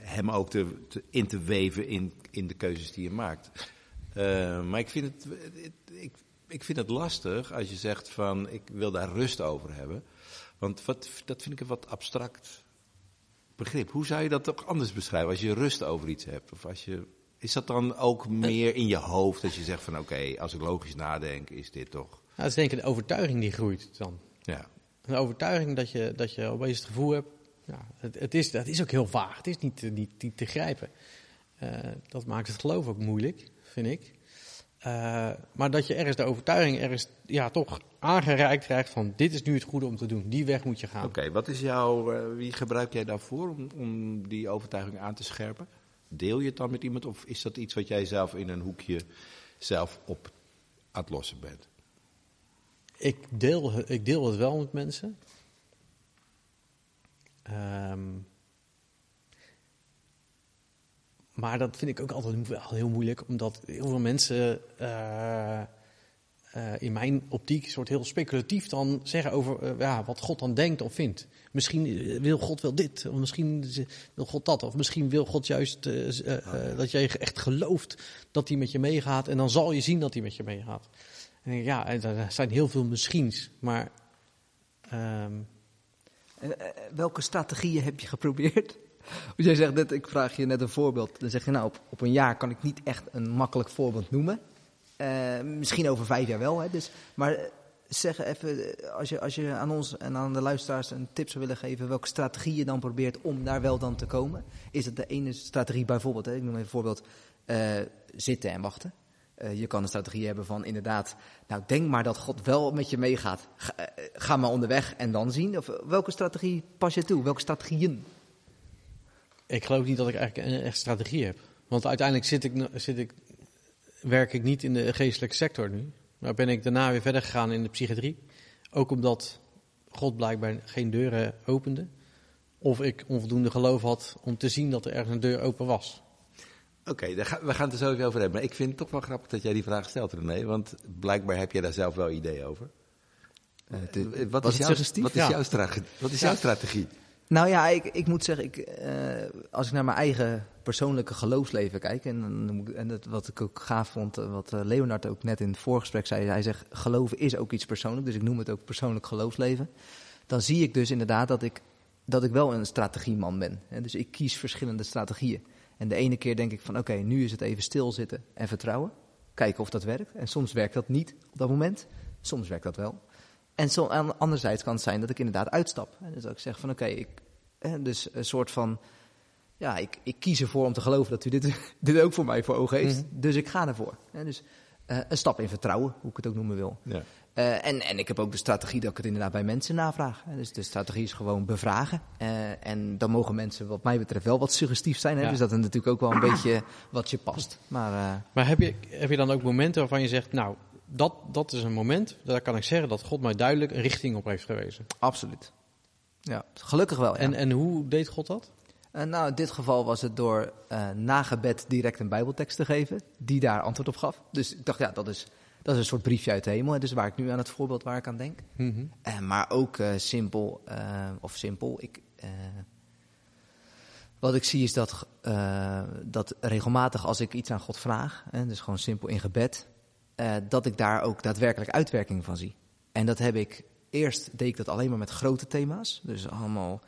hem ook te, te- in te weven in, in de keuzes die je maakt. Eh, maar ik vind, het, ik, ik vind het lastig als je zegt van ik wil daar rust over hebben. Want wat, dat vind ik een wat abstract begrip. Hoe zou je dat toch anders beschrijven als je rust over iets hebt? Of als je, is dat dan ook meer in je hoofd dat je zegt van oké, als ik logisch nadenk is dit toch... nou, dat is denk ik een overtuiging die groeit dan. Ja. Een overtuiging dat je, dat je opeens het gevoel hebt. Ja, het, het, is, dat is ook heel vaag. Het is niet, te- niet, niet te grijpen. Eh, dat maakt het geloof ook moeilijk, vind ik. Eh, maar dat je ergens de overtuiging ergens ja, toch aangereikt krijgt van dit is nu het goede om te doen. Die weg moet je gaan. Oké, wat is jouw, eh, wie gebruik jij daarvoor om, om die overtuiging aan te scherpen? Deel je het dan met iemand of is dat iets wat jij zelf in een hoekje zelf op aan het lossen bent? Ik, deel, ik deel het wel met mensen. Ehm, maar dat vind ik ook altijd wel heel moeilijk, omdat heel veel mensen eh, eh, in mijn optiek soort heel speculatief dan zeggen over eh, ja, wat God dan denkt of vindt. Misschien wil God wel dit, of misschien wil God dat, of misschien wil God juist dat jij echt gelooft dat hij met je meegaat en dan zal je zien dat hij met je meegaat. En ik, ja, en er zijn heel veel misschiens, maar ehm, En, eh, welke strategieën heb je geprobeerd? <laughs> Want jij zegt net, ik vraag je net een voorbeeld. Dan zeg je nou, op, op een jaar kan ik niet echt een makkelijk voorbeeld noemen. Eh, misschien over vijf jaar wel, hè. Dus, maar eh, zeg even, eh, als je, als je aan ons en aan de luisteraars een tip zou willen geven... welke strategie je dan probeert om daar wel dan te komen. Is het de ene strategie bijvoorbeeld, hè, ik noem even een voorbeeld, eh, zitten en wachten. Eh, je kan een strategie hebben van inderdaad, nou denk maar dat God wel met je meegaat. Ga, eh, maar onderweg en dan zien. Of, eh, welke strategie pas je toe? Welke strategieën? ik geloof niet dat ik eigenlijk een echt strategie heb. Want uiteindelijk zit ik, zit ik, werk ik niet in de geestelijke sector nu. Maar ben ik daarna weer verder gegaan in de psychiatrie. Ook omdat God blijkbaar geen deuren opende. Of ik onvoldoende geloof had om te zien dat er ergens een deur open was. Oké, ga- we gaan het er zo even over hebben. Maar ik vind het toch wel grappig dat jij die vraag stelt, René. Want blijkbaar heb jij daar zelf wel ideeën over. Eh, Eh, wat, was is het jouw, suggestief? wat is Ja. jouw strategie? Wat is Ja. jouw strategie? Nou ja, ik, ik moet zeggen, ik, eh, als ik naar mijn eigen persoonlijke geloofsleven kijk, en, en dat, wat ik ook gaaf vond, eh, wat eh, Leonard ook net in het voorgesprek zei, hij zegt, geloven is ook iets persoonlijk, dus ik noem het ook persoonlijk geloofsleven. dan zie ik dus inderdaad dat ik, dat ik wel een strategieman ben. Hè? Dus ik kies verschillende strategieën. En de ene keer denk ik van oké, nu is het even stilzitten en vertrouwen. Kijken of dat werkt. En soms werkt dat niet op dat moment. Soms werkt dat wel. En zo, aan- anderzijds kan het zijn dat ik inderdaad uitstap. Hè? Dus dat ik zeg van oké, ik, dus een soort van... Ja, ik, ik kies ervoor om te geloven dat u dit, <laughs> dit ook voor mij voor ogen heeft. Mhm. Dus ik ga ervoor. Hè? Dus eh, een stap in vertrouwen, hoe ik het ook noemen wil. Ja. Eh, en, en ik heb ook de strategie dat ik het inderdaad bij mensen navraag. Dus de strategie is gewoon bevragen. Eh, en dan mogen mensen wat mij betreft wel wat suggestief zijn. Hè. Ja. Dus dat is natuurlijk ook wel een beetje wat je past. Maar eh, Maar heb je, heb je dan ook momenten waarvan je zegt, nou, dat, dat is een moment, daar kan ik zeggen dat God mij duidelijk een richting op heeft gewezen. absoluut. Ja, gelukkig wel. Ja. En, en hoe deed God dat? Nou, in dit geval was het door eh na gebed direct een bijbeltekst te geven. Die daar antwoord op gaf. Dus ik dacht, ja, dat is, dat is een soort briefje uit de hemel. hè. Dus waar ik nu aan het voorbeeld waar ik aan denk. Mhm. Eh, maar ook eh, simpel, eh, of simpel, ik, wat ik zie is dat, dat regelmatig als ik iets aan God vraag, hè, dus gewoon simpel in gebed, dat ik daar ook daadwerkelijk uitwerking van zie. En dat heb ik, eerst deed ik dat alleen maar met grote thema's, dus allemaal,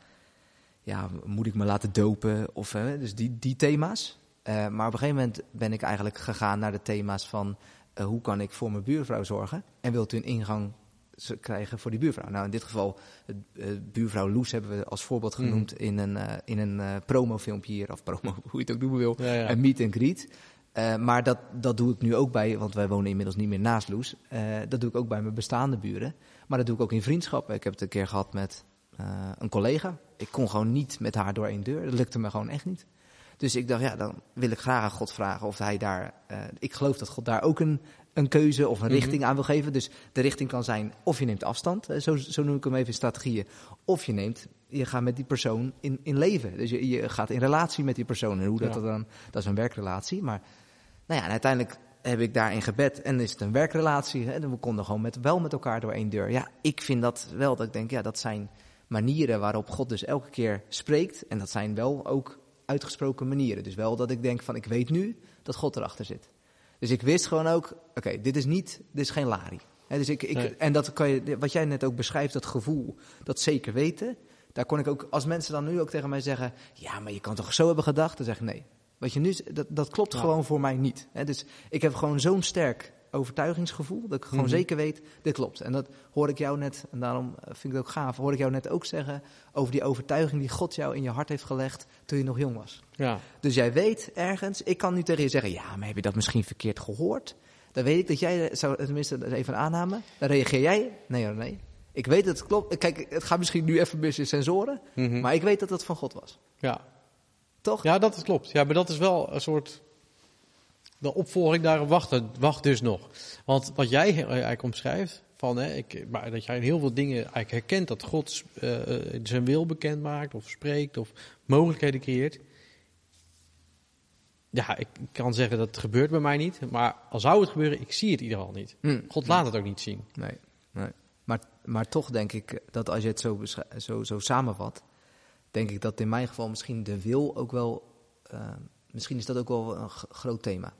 ja, moet ik me laten dopen, of dus die, die thema's. Maar op een gegeven moment ben ik eigenlijk gegaan naar de thema's van, eh, hoe kan ik voor mijn buurvrouw zorgen? En wilt u een ingang krijgen voor die buurvrouw. Nou, in dit geval, eh, buurvrouw Loes hebben we als voorbeeld Mhm. genoemd in een, eh, in een promofilmpje hier, of promo, <laughs> hoe je het ook noemen wil, Ja, ja. een meet and greet. Maar dat, dat doe ik nu ook bij, want wij wonen inmiddels niet meer naast Loes. Dat doe ik ook bij mijn bestaande buren. Maar dat doe ik ook in vriendschappen. Ik heb het een keer gehad met een collega. Ik kon gewoon niet met haar door één deur. Dat lukte me gewoon echt niet. Dus ik dacht, ja, dan wil ik graag aan God vragen of hij daar. eh, ik geloof dat God daar ook een, een keuze of een Mhm. richting aan wil geven. Dus de richting kan zijn of je neemt afstand, eh, zo, zo noem ik hem even in strategieën. Of je neemt, je gaat met die persoon in, in leven. Dus je, je gaat in relatie met die persoon. En hoe dat, Ja. dan, dat is een werkrelatie. Maar nou ja, en uiteindelijk heb ik daar in gebed en is het een werkrelatie. Hè? En we konden gewoon met, wel met elkaar door één deur. Ja, ik vind dat wel, dat ik denk, ja, dat zijn manieren waarop God dus elke keer spreekt. En dat zijn wel ook uitgesproken manieren. Dus wel dat ik denk van, ik weet nu dat God erachter zit. Dus ik wist gewoon ook, oké, dit is niet, dit is geen lari. Dus ik, ik, Nee. En dat kan je, wat jij net ook beschrijft, dat gevoel, dat zeker weten. Daar kon ik ook, als mensen dan nu ook tegen mij zeggen, ja, maar je kan toch zo hebben gedacht? Dan zeg ik nee. Wat je nu, dat, dat klopt Ja. gewoon voor mij niet. Dus ik heb gewoon zo'n sterk overtuigingsgevoel, dat ik gewoon Mhm. zeker weet, dit klopt. En dat hoor ik jou net, en daarom eh, vind ik het ook gaaf, hoor ik jou net ook zeggen over die overtuiging die God jou in je hart heeft gelegd toen je nog jong was. Ja. Dus jij weet ergens, ik kan nu tegen je zeggen, ja, maar heb je dat misschien verkeerd gehoord? Dan weet ik dat jij, eh, zou tenminste dat is even een aanname, dan reageer jij, nee hoor, nee. Ik weet dat het klopt, kijk, het gaat misschien nu even mis in sensoren, Mhm. maar ik weet dat het van God was. ja. Toch? Ja, dat is klopt. Ja, maar dat is wel een soort. De opvolging daarop wacht, wacht dus nog. Want wat jij eigenlijk omschrijft, van, hè, ik, maar dat jij in heel veel dingen eigenlijk herkent dat God eh, eh, zijn wil bekend maakt, of spreekt, of mogelijkheden creëert. Ja, ik kan zeggen dat het gebeurt bij mij niet. Maar al zou het gebeuren, ik zie het in ieder geval niet. Hm. God laat het ook niet zien. Nee, nee. Maar, maar toch denk ik dat als je het zo, zo, zo samenvat, denk ik dat in mijn geval misschien de wil ook wel, eh, misschien is dat ook wel een groot thema.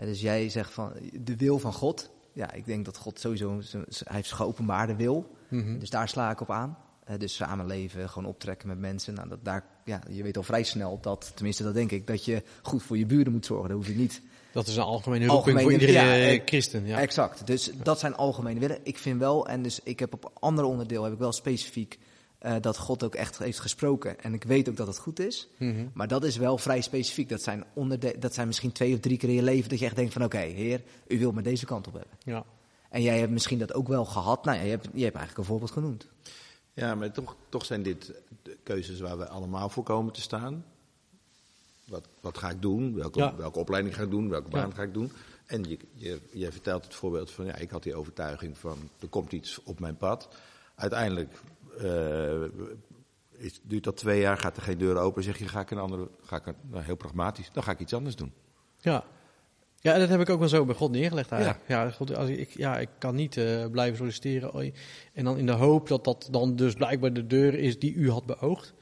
Dus jij zegt van de wil van God. Ja, ik denk dat God sowieso, hij heeft geopenbaarde wil. Mhm. Dus daar sla ik op aan. Dus samenleven, gewoon optrekken met mensen. Nou, dat daar, ja, je weet al vrij snel dat, tenminste dat denk ik, dat je goed voor je buren moet zorgen. Dat hoef je niet Dat is een algemene Algemene- voor iedere ja, eh, christen. Ja. Exact. Dus dat zijn algemene willen. Ik vind wel, en dus ik heb op andere onderdeel heb ik wel specifiek eh, dat God ook echt heeft gesproken. En ik weet ook dat het goed is. Mhm. Maar dat is wel vrij specifiek. Dat zijn, onderde- dat zijn misschien twee of drie keer in je leven dat je echt denkt van oké, heer, u wilt me deze kant op hebben. ja. En jij hebt misschien dat ook wel gehad. Nou je hebt, je hebt eigenlijk een voorbeeld genoemd. Ja, maar toch, toch zijn dit de keuzes waar we allemaal voor komen te staan. Wat, wat ga ik doen? Welke, Ja. welke opleiding ga ik doen? Welke baan Ja. ga ik doen? En je, je, je vertelt het voorbeeld van, ja, ik had die overtuiging van, er komt iets op mijn pad. Uiteindelijk is, duurt dat twee jaar, gaat er geen deur open, zeg je, ga ik een andere, ga ik een, nou, heel pragmatisch, dan ga ik iets anders doen. Ja. Ja, dat heb ik ook wel zo bij God neergelegd eigenlijk. Ja, God, als ik, ja ik kan niet eh, blijven solliciteren. En dan in de hoop dat dat dan dus blijkbaar de deur is die u had beoogd.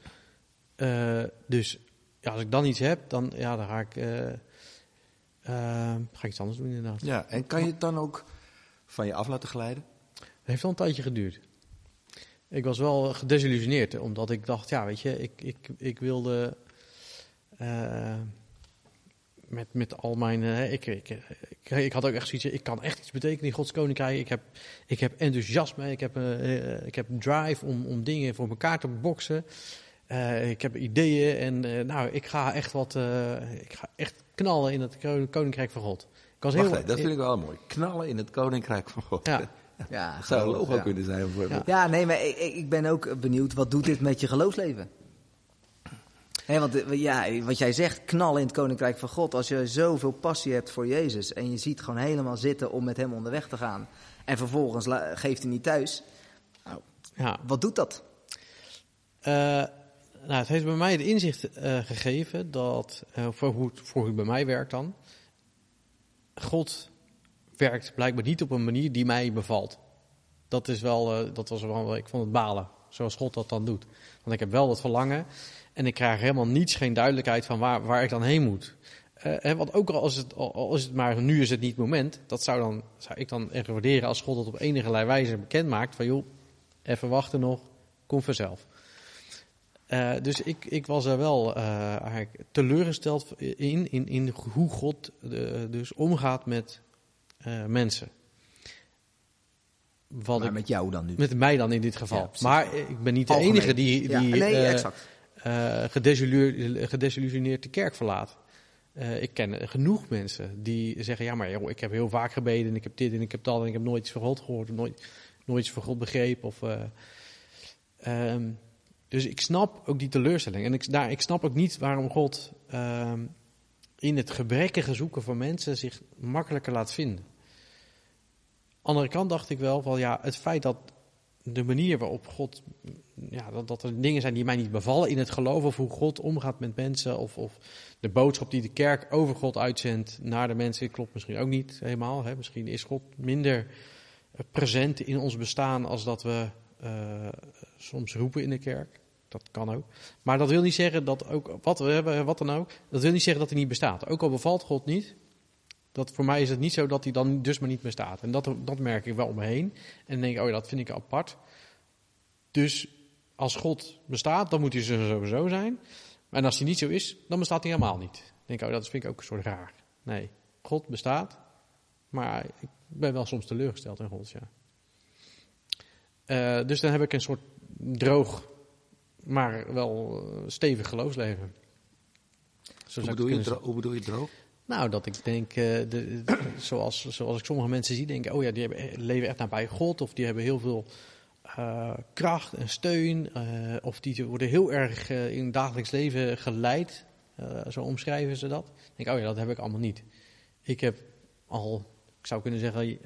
Eh, dus ja, als ik dan iets heb, dan, ja, dan ga ik, ga ik iets anders doen inderdaad. Ja, en kan je het dan ook van je af laten glijden? Het heeft wel een tijdje geduurd. Ik was wel gedesillusioneerd, omdat ik dacht, ja, weet je, ik, ik, ik wilde eh, met, met al mijn, eh, ik, ik, ik, ik had ook echt zoiets, ik kan echt iets betekenen in Gods Koninkrijk. Ik heb, ik heb enthousiasme, ik heb, eh, ik heb drive om, om dingen voor elkaar te boksen. Ik heb ideeën en nou, ik ga echt wat, ik ga echt knallen in het Kon- Koninkrijk van God. Ik was Wacht heel, dat vind ik wel mooi. Knallen in het koninkrijk van God. Ja. <laughs> <laughs> Ja, Dat zou een logo ja. kunnen zijn voor Ja. Ja, nee, maar ik, ik ben ook benieuwd, wat doet dit met je geloofsleven? Hè, want eh, ja, wat jij zegt, knallen in het koninkrijk van God. Als je zoveel passie hebt voor Jezus en je ziet gewoon helemaal zitten om met hem onderweg te gaan. En vervolgens geeft hij niet thuis. ja. Wat doet dat? Eh, nou, het heeft bij mij de inzicht eh, gegeven dat, eh, voor, hoe het, voor hoe het bij mij werkt dan, God werkt blijkbaar niet op een manier die mij bevalt. Dat is wel, eh, dat was wel, ik vond het balen, zoals God dat dan doet. Want ik heb wel dat verlangen en ik krijg helemaal niets, geen duidelijkheid van waar, waar ik dan heen moet. Hè, want ook al is, het, al is het maar, nu is het niet het moment, dat zou, dan, zou ik dan echt waarderen als God het op enige wijze bekend maakt. Van joh, even wachten nog, kom vanzelf. Eh, dus ik, ik was er wel eigenlijk teleurgesteld in, in, in hoe God dus omgaat met eh, mensen. Wat Maar ik, met jou dan nu. met mij dan in dit geval. Ja, maar ik ben niet de enige die, die ja, nee, eh, exact. eh, gedesillusioneerd de kerk verlaat. Eh, ik ken genoeg mensen die zeggen: Ja, maar joh, ik heb heel vaak gebeden en ik heb dit en ik heb dat en ik heb nooit iets van God gehoord, of nooit, nooit iets van God begrepen. Of, eh, ehm, dus ik snap ook die teleurstelling. En ik, daar, ik snap ook niet waarom God ehm, in het gebrekkige zoeken van mensen zich makkelijker laat vinden. Andere kant dacht ik wel van ja, het feit dat de manier waarop God, ja, dat, dat er dingen zijn die mij niet bevallen in het geloof of hoe God omgaat met mensen of, of de boodschap die de kerk over God uitzendt naar de mensen, klopt misschien ook niet helemaal. Hè? Misschien is God minder eh, present in ons bestaan als dat we eh, soms roepen in de kerk. Dat kan ook. Maar dat wil niet zeggen dat ook, wat we hebben, wat dan ook, dat wil niet zeggen dat hij niet bestaat. Ook al bevalt God niet, dat voor mij is het niet zo dat hij dan dus maar niet bestaat. En dat, dat merk ik wel om me heen. En dan denk ik, oh ja, dat vind ik apart. Dus als God bestaat, dan moet hij zo- sowieso zijn. En als hij niet zo is, dan bestaat hij helemaal niet. Dan denk ik, oh, dat vind ik ook een soort raar. Nee, God bestaat, maar ik ben wel soms teleurgesteld in God, ja. Eh, dus dan heb ik een soort droog, maar wel eh, stevig geloofsleven. Zo Hoe bedoel, je, hoe bedoel je droog? Nou, dat ik denk, eh, de, zoals, zoals ik sommige mensen zie, denk ik, oh ja, die hebben, leven echt nabij God. Of die hebben heel veel eh, kracht en steun. eh, of die worden heel erg in het dagelijks leven geleid. Zo omschrijven ze dat. Ik denk, oh ja, dat heb ik allemaal niet. Ik heb al, ik zou kunnen zeggen,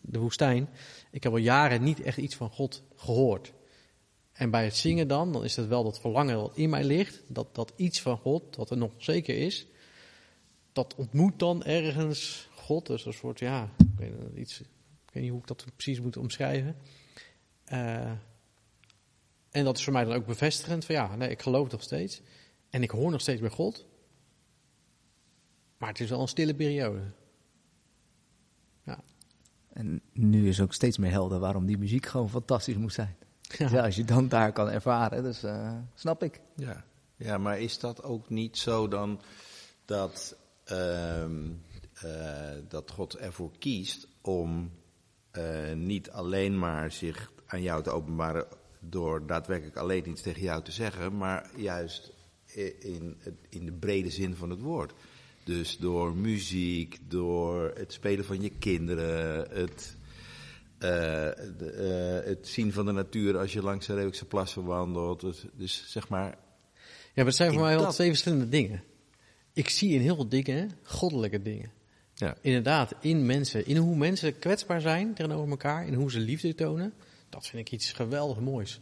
de woestijn. Ik heb al jaren niet echt iets van God gehoord. En bij het zingen dan, dan is het wel dat verlangen wat in mij ligt. Dat, dat iets van God, wat er nog zeker is, dat ontmoet dan ergens God. Dus een soort, ja, ik weet, niet, iets, ik weet niet hoe ik dat precies moet omschrijven. Eh, en dat is voor mij dan ook bevestigend van ja, nee, ik geloof nog steeds. En ik hoor nog steeds bij God. Maar het is wel een stille periode. En nu is ook steeds meer helder waarom die muziek gewoon fantastisch moet zijn. Ja. Ja, als je dan daar kan ervaren, dus eh, snap ik. Ja. ja, maar is dat ook niet zo dan dat, dat God ervoor kiest om eh, niet alleen maar zich aan jou te openbaren door daadwerkelijk alleen iets tegen jou te zeggen, maar juist in, in de brede zin van het woord. Dus door muziek, door het spelen van je kinderen, het, eh, de, eh, het zien van de natuur als je langs de Reeuwse plassen wandelt. Dus, dus zeg maar, Ja, maar het zijn voor mij wel dat- twee verschillende dingen. Ik zie in heel veel dingen goddelijke dingen. ja. Inderdaad, in mensen. In hoe mensen kwetsbaar zijn tegenover elkaar. In hoe ze liefde tonen. Dat vind ik iets geweldig moois.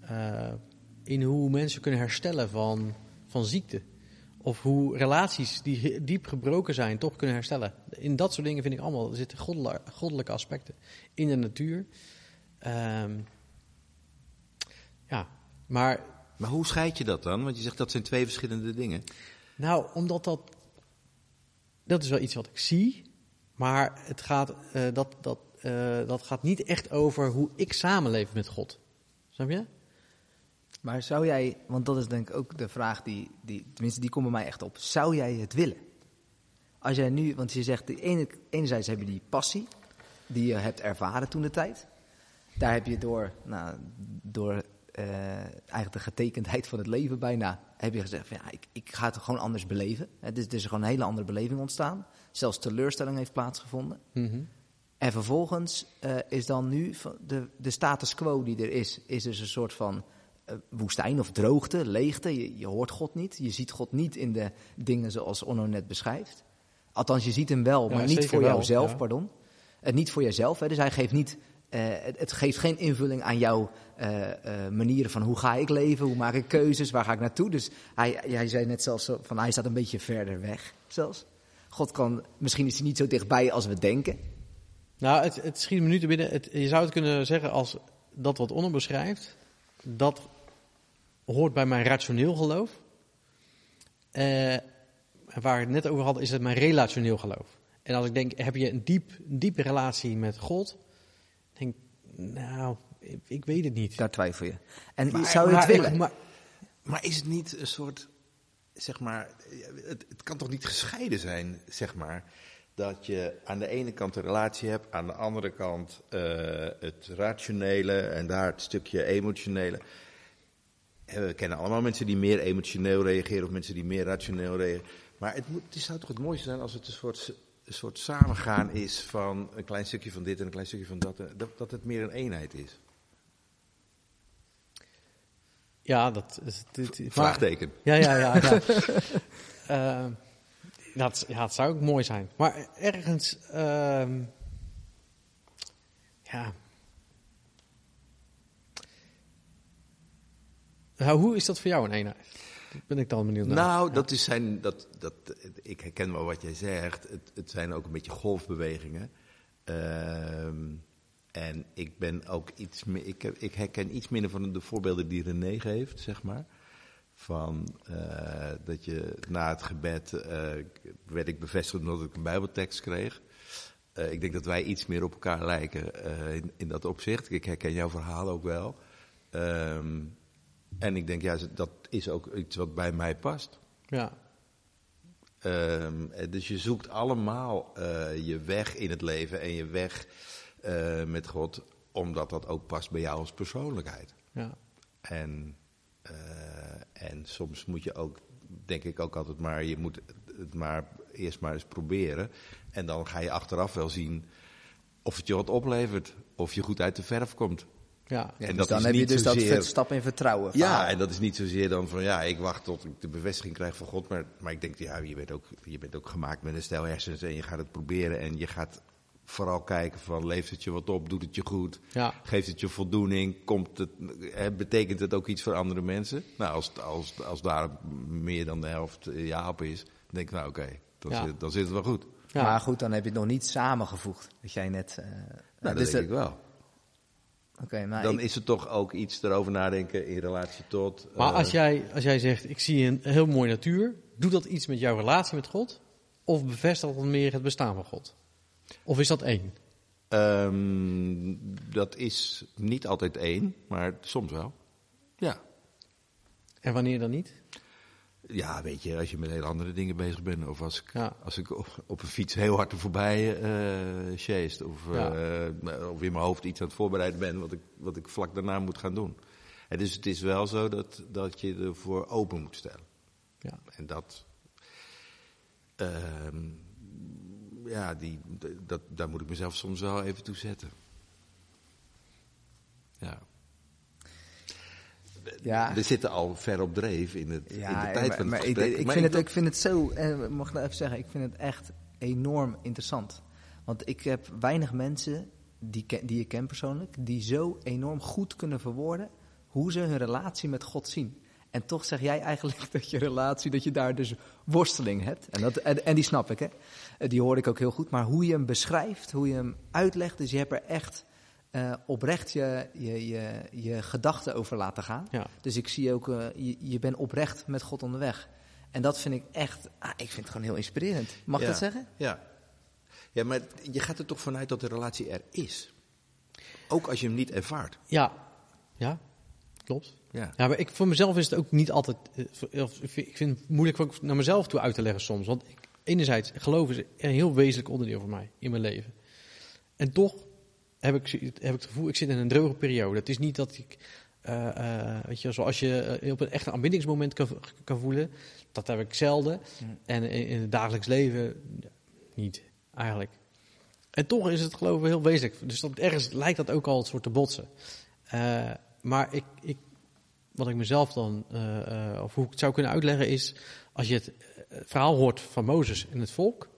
Eh, in hoe mensen kunnen herstellen van, van ziekte. Of hoe relaties die diep gebroken zijn toch kunnen herstellen. In dat soort dingen vind ik allemaal, er zitten goddel- goddelijke aspecten. In de natuur. Ehm, ja, maar Maar hoe scheid je dat dan? Want je zegt dat zijn twee verschillende dingen. Nou, omdat dat. Dat is wel iets wat ik zie. Maar het gaat, eh, dat, dat, eh, dat gaat niet echt over hoe ik samenleef met God. Snap je? Maar zou jij, want dat is denk ik ook de vraag die, die tenminste die komt bij mij echt op. Zou jij het willen? Als jij nu, want je zegt, ene, enerzijds heb je die passie, die je hebt ervaren toen de tijd. Daar heb je door, nou, door eh, eigenlijk de getekendheid van het leven bijna, heb je gezegd van ja, ik, ik ga het gewoon anders beleven. Het is, er is gewoon een hele andere beleving ontstaan. Zelfs teleurstelling heeft plaatsgevonden. Mhm. En vervolgens eh, is dan nu de, de status quo die er is, is dus een soort van eh, woestijn of droogte, leegte. Je, je hoort God niet. Je ziet God niet in de dingen zoals Onno net beschrijft. Althans, je ziet hem wel, Ja, maar niet voor jouzelf, ja. pardon. Het niet voor jezelf. Hè. Dus hij geeft niet, eh, het, het geeft geen invulling aan jouw eh, eh, manieren van hoe ga ik leven, hoe maak ik keuzes, waar ga ik naartoe. Dus hij, hij zei net zelfs van hij staat een beetje verder weg zelfs. God kan, misschien is hij niet zo dichtbij als we denken. Nou, het, het schiet me nu te binnen. Je zou het kunnen zeggen als dat wat Onno beschrijft, dat hoort bij mijn rationeel geloof. Eh, waar ik het net over had, is het mijn relationeel geloof. En als ik denk, heb je een, diep, een diepe relatie met God? Nou, ik, ik weet het niet. Daar twijfel je. En Maar- zou je het ik- willen? maar- Maar is het niet een soort, zeg maar, het, het kan toch niet gescheiden zijn, zeg maar, dat je aan de ene kant een relatie hebt, aan de andere kant eh, het rationele en daar het stukje emotionele. En We kennen allemaal mensen die meer emotioneel reageren of mensen die meer rationeel reageren. Maar het, moet, het zou toch het mooiste zijn als het een soort, een soort samengaan is van een klein stukje van dit en een klein stukje van dat. en Dat, dat het meer een eenheid is. Ja, dat is... dit- Vraagteken. Ja, ja, ja. ja. <laughs> Eh, dat, ja, het zou ook mooi zijn. Maar ergens, ehm, ja. Nou, hoe is dat voor jou een eenheid? Ben ik dan benieuwd naar. Nou, Ja. dat is zijn, dat, dat, ik herken wel wat jij zegt. Het, het zijn ook een beetje golfbewegingen. Ehm, en ik ben ook iets meer, ik, ik herken iets minder van de voorbeelden die René geeft, zeg maar. Van eh, dat je na het gebed eh, werd ik bevestigd omdat ik een Bijbeltekst kreeg. Eh, ik denk dat wij iets meer op elkaar lijken in, in dat opzicht. Ik herken jouw verhaal ook wel. Ehm, en ik denk, ja, dat is ook iets wat bij mij past. Ja, Ehm, eh, dus je zoekt allemaal eh, je weg in het leven en je weg eh, met God, omdat dat ook past bij jou als persoonlijkheid. ja, En, en soms moet je ook, denk ik ook altijd maar, je moet het maar eerst maar eens proberen. En dan ga je achteraf wel zien of het je wat oplevert, of je goed uit de verf komt. Ja. En dus dat dan is heb je dus dat zozeer- stap in vertrouwen. Ja, verhaal. en dat is niet zozeer dan van ja, ik wacht tot ik de bevestiging krijg van God. Maar, maar ik denk, ja, je bent, ook, je bent ook gemaakt met een stel hersens en je gaat het proberen. En je gaat vooral kijken van leeft het je wat op, doet het je goed, ja. geeft het je voldoening, komt het, eh, betekent het ook iets voor andere mensen? Nou, als, als, als daar meer dan de helft eh, ja op is, dan denk ik nou oké, dan, Ja. dan zit het wel goed. ja. Maar goed, dan heb je het nog niet samengevoegd. Dat jij net. eh, Nou, dat dus denk dat- ik wel. Oké, maar Dan ik- is het toch ook iets erover nadenken in relatie tot... Maar eh, als jij, als jij zegt, ik zie een heel mooie natuur, doet dat iets met jouw relatie met God? Of bevestigt dat meer het bestaan van God? Of is dat één? Ehm, dat is niet altijd één, maar soms wel. Ja. En wanneer dan niet? Ja, weet je, als je met hele andere dingen bezig bent. Of als ik, Ja. als ik op, op een fiets heel hard er voorbij sjeest. Of, Ja. eh, of in mijn hoofd iets aan het voorbereiden ben wat ik, wat ik vlak daarna moet gaan doen. En dus het is wel zo dat, dat je ervoor open moet stellen. Ja. En dat... ehm, ja, die, dat, daar moet ik mezelf soms wel even toe zetten. Ja. Ja. We zitten al ver op dreef in, het, in de tijd maar, van het maar ik, gesprek. ik, Maar vind het, ik vind het zo, en mag ik nou even zeggen, ik vind het echt enorm interessant. Want ik heb weinig mensen die, die ik ken persoonlijk, die zo enorm goed kunnen verwoorden hoe ze hun relatie met God zien. En toch zeg jij eigenlijk <laughs> dat je relatie, dat je daar dus worsteling hebt. En, dat, en, en die snap ik, hè. Eh, Die hoor ik ook heel goed. Maar hoe je hem beschrijft, hoe je hem uitlegt, dus je hebt er echt eh, oprecht je, je, je, je gedachten over laten gaan. Ja. Dus ik zie ook, eh, je, je bent oprecht met God onderweg. En dat vind ik echt, ah, ik vind het gewoon heel inspirerend. Mag ik Ja. dat zeggen? Ja. Ja, maar je gaat er toch vanuit dat de relatie er is. Ook als je hem niet ervaart. Ja. Ja. Klopt. Ja. Ja, maar ik, voor mezelf is het ook niet altijd. eh, Ik vind het moeilijk ook naar mezelf toe uit te leggen soms. Want ik, enerzijds, geloof is een heel wezenlijk onderdeel voor mij in mijn leven. En toch heb ik, heb ik het gevoel, ik zit in een droge periode. Het is niet dat ik, eh, weet je, zoals je eh, op een echt een aanbiddingsmoment kan, kan voelen. Dat heb ik zelden. Mm. En in, in het dagelijks leven niet, eigenlijk. En toch is het geloof ik heel wezenlijk. Dus dat, ergens lijkt dat ook al een soort te botsen. Maar ik, ik, wat ik mezelf dan, of hoe ik het zou kunnen uitleggen, is als je het verhaal hoort van Mozes en het volk,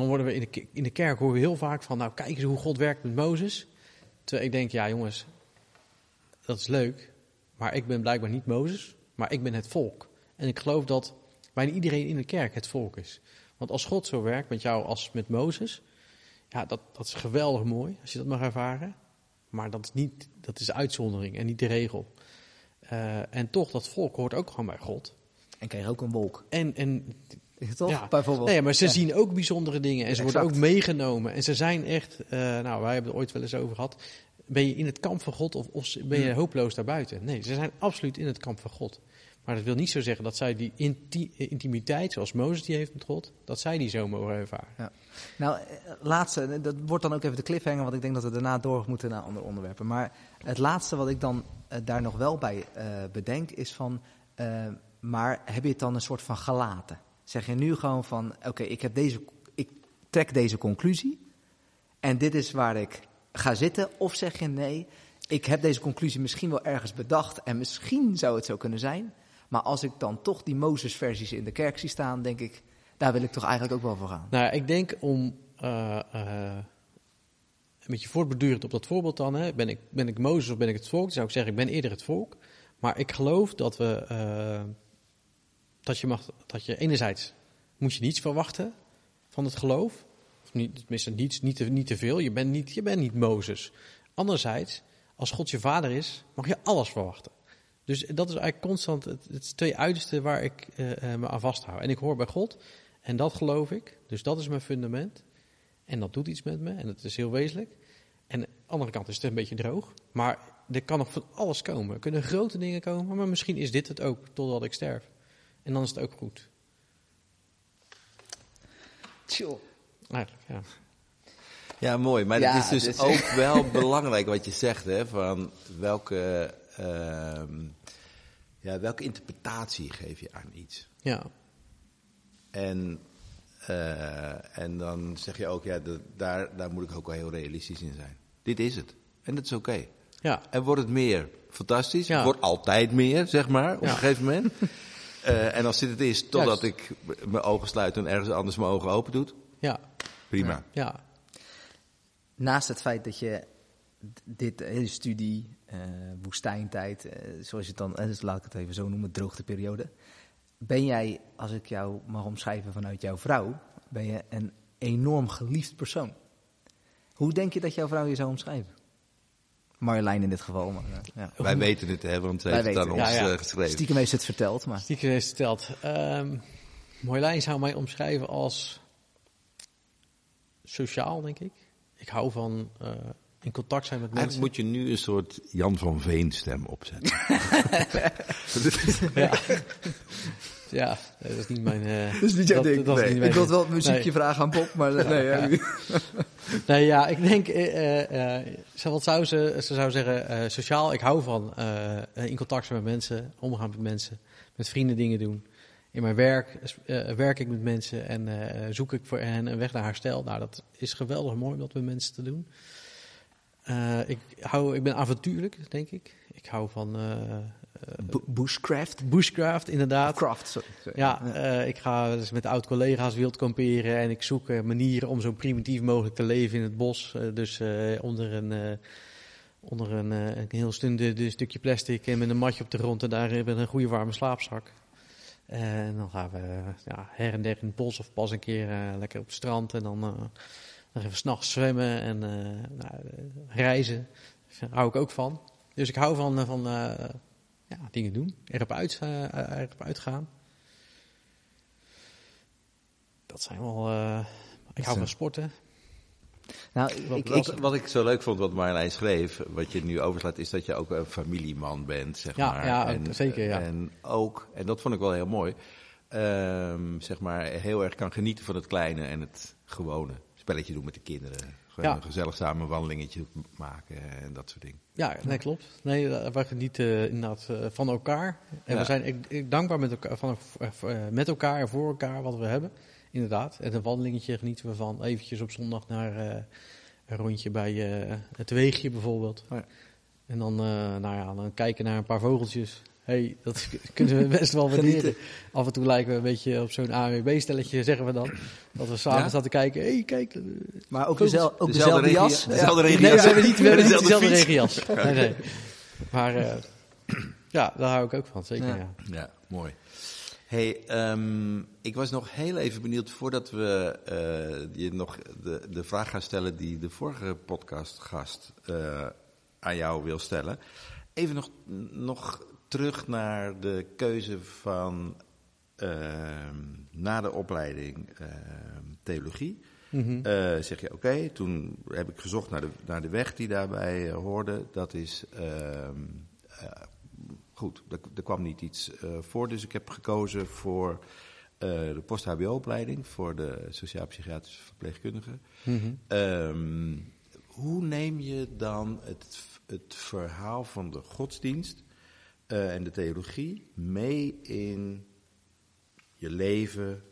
dan worden we in de, in de kerk horen we heel vaak van, nou kijk eens hoe God werkt met Mozes. Terwijl ik denk, ja jongens, dat is leuk, maar ik ben blijkbaar niet Mozes, maar ik ben het volk. En ik geloof dat bijna iedereen in de kerk het volk is. Want als God zo werkt met jou als met Mozes, ja, dat, dat is geweldig mooi als je dat mag ervaren. Maar dat is, niet, dat is de uitzondering en niet de regel. Eh, en toch, dat volk hoort ook gewoon bij God. En kreeg ook een wolk. En, en <laughs> Toch? Ja. Bijvoorbeeld. Nee, maar ze Ja. zien ook bijzondere dingen en ze worden ook meegenomen. En ze zijn echt, eh, nou, wij hebben het ooit wel eens over gehad. Ben je in het kamp van God of, of ben je Hmm. hopeloos daarbuiten? Nee, ze zijn absoluut in het kamp van God. Maar dat wil niet zo zeggen dat zij die inti- intimiteit, zoals Mozes die heeft met God, dat zij die zo mogen ervaren. Nou, eh, laatste, eh, dat wordt dan ook even de cliffhanger, want ik denk dat we daarna door moeten naar andere onderwerpen. Maar het laatste wat ik dan eh, daar nog wel bij eh, bedenk is van, eh, maar heb je het dan een soort van gelaten? Zeg je nu gewoon van, oké, ik heb deze, ik trek deze conclusie en dit is waar ik ga zitten? Of zeg je nee, ik heb deze conclusie misschien wel ergens bedacht en misschien zou het zo kunnen zijn, maar als ik dan toch die Mozes-versies in de kerk zie staan, denk ik, daar wil ik toch eigenlijk ook wel voor gaan. Nou, ik denk om eh, eh, een beetje voortbedurend op dat voorbeeld dan, hè, ben, ik, ben ik Mozes of ben ik het volk? Dan zou ik zeggen, ik ben eerder het volk. Maar ik geloof dat we, eh, dat je mag, dat je enerzijds moet je niets verwachten van het geloof. Of niet, tenminste, niets, niet, te, niet te veel. Je bent niet, je bent niet Mozes. Anderzijds, als God je vader is, mag je alles verwachten. Dus dat is eigenlijk constant het, het twee uitersten waar ik eh, eh, me aan vasthoud. En ik hoor bij God en dat geloof ik. Dus dat is mijn fundament. En dat doet iets met me en dat is heel wezenlijk. En aan de andere kant is het een beetje droog. Maar er kan nog van alles komen. Er kunnen grote dingen komen, maar misschien is dit het ook totdat ik sterf. En dan is het ook goed. Chill. Eigenlijk, ja. Ja, mooi. Maar Ja, het is dus is- ook <laughs> wel belangrijk wat je zegt, hè, van welke, ehm, ja, welke interpretatie geef je aan iets. Ja, En, eh, en dan zeg je ook, ja, dat- daar, daar moet ik ook wel heel realistisch in zijn. Dit is het. En dat is oké. ja, En wordt het meer? Fantastisch. Ja. Wordt altijd meer, zeg maar, op Ja. een gegeven moment. <laughs> Eh, en als dit het is, totdat Juist. ik mijn ogen sluit en ergens anders mijn ogen open doet, ja, prima. ja. Naast het feit dat je dit hele studie, eh, woestijntijd, eh, zoals je het dan, dus laat ik het even zo noemen, droogteperiode. Ben jij, als ik jou mag omschrijven vanuit jouw vrouw, ben je een enorm geliefd persoon. Hoe denk je dat jouw vrouw je zou omschrijven? Marjolein in dit geval. Maar, eh, ja. Wij weten het, hè, want ze Wij heeft het aan ons het. Ja, ja. eh, geschreven. Stiekem heeft ze het verteld, maar Stiekem heeft stelt. Ehm Marjolein zou mij omschrijven als sociaal, denk ik. Ik hou van eh, in contact zijn met mensen. Eigenlijk moet je nu een soort Jan van Veen stem opzetten. <laughs> <laughs> Ja. Ja, dat is niet mijn... eh, Dat is niet jouw ding. dat niet ik wilde wel het muziekje Nee. vragen aan Bob, maar nee. ja. <laughs> Nee, ja, ik denk, ze- wat zou ze, ze zou zeggen, sociaal, ik hou van in contact zijn met mensen, omgaan met mensen, met vrienden dingen doen. In mijn werk werk ik met mensen en zoek ik voor hen een weg naar herstel. Nou, dat is geweldig mooi om dat met mensen te doen. Ik, hou, ik ben avontuurlijk, denk ik. Ik hou van Bushcraft? bushcraft, inderdaad. Craft, sorry. sorry. Ja, eh, ik ga dus met oud-collega's wild kamperen en ik zoek eh, manieren om zo primitief mogelijk te leven in het bos. Eh, dus onder een, onder een, een heel stunde de stukje plastic en met een matje op de grond en daar met een goede warme slaapzak. En dan gaan we ja, her en der in het bos of pas een keer lekker op het strand en dan nog even s'nachts zwemmen en nou, reizen. Daar hou ik ook van. Dus ik hou van, van ja, dingen doen, erop, uit, eh, erop uitgaan. Dat zijn wel. eh, ik hou van sporten. Nou, ik, ik, Wat, wat ik zo leuk vond, wat Marjolein schreef, wat je nu overslaat, is dat je ook een familieman bent, zeg Ja, maar. ja, zeker, ja. En ook, en dat vond ik wel heel mooi, ehm, zeg maar, heel erg kan genieten van het kleine en het gewone. Spelletje doen met de kinderen. Ja. een gezellig samen een wandelingetje maken en dat soort dingen. Ja, nee, klopt. Nee, eh, wij genieten inderdaad eh, van elkaar. En Ja. we zijn ik, ik dankbaar met elkaar, van, eh, met elkaar en voor elkaar wat we hebben. Inderdaad. En een wandelingetje genieten we van. Eventjes op zondag naar eh, een rondje bij eh, het Weegje bijvoorbeeld. Ja. En dan, eh, nou ja, dan kijken naar een paar vogeltjes. Hey, dat <laughs> kunnen we best wel waarderen. Af en toe lijken we een beetje op zo'n AWB-stelletje, zeggen we dan. Dat we s'avonds Ja? staan te kijken. hey, kijk. eh, maar ook, dezelfde, ook Dezelfde jas. dezelfde Nee, regenjas. we hebben niet, we hebben niet Dezelfde regenjas. <laughs> Nee, nee. Maar eh, <clears throat> ja, daar hou ik ook van, zeker. Ja. Ja. Ja, mooi. Hey, ehm, ik was nog heel even benieuwd voordat we eh, je nog de, de vraag gaan stellen die de vorige podcastgast eh aan jou wil stellen. Even nog, nog terug naar de keuze van ehm, na de opleiding ehm, theologie. Mhm. Eh, zeg je, oké, toen heb ik gezocht naar de, naar de weg die daarbij eh, hoorde. Dat is, ehm, eh, goed, er, er kwam niet iets voor, dus ik heb gekozen voor de post-HBO-opleiding voor de sociaal-psychiatrische verpleegkundige. Mhm. Hoe neem je dan het, het verhaal van de godsdienst eh, en de theologie mee in je leven,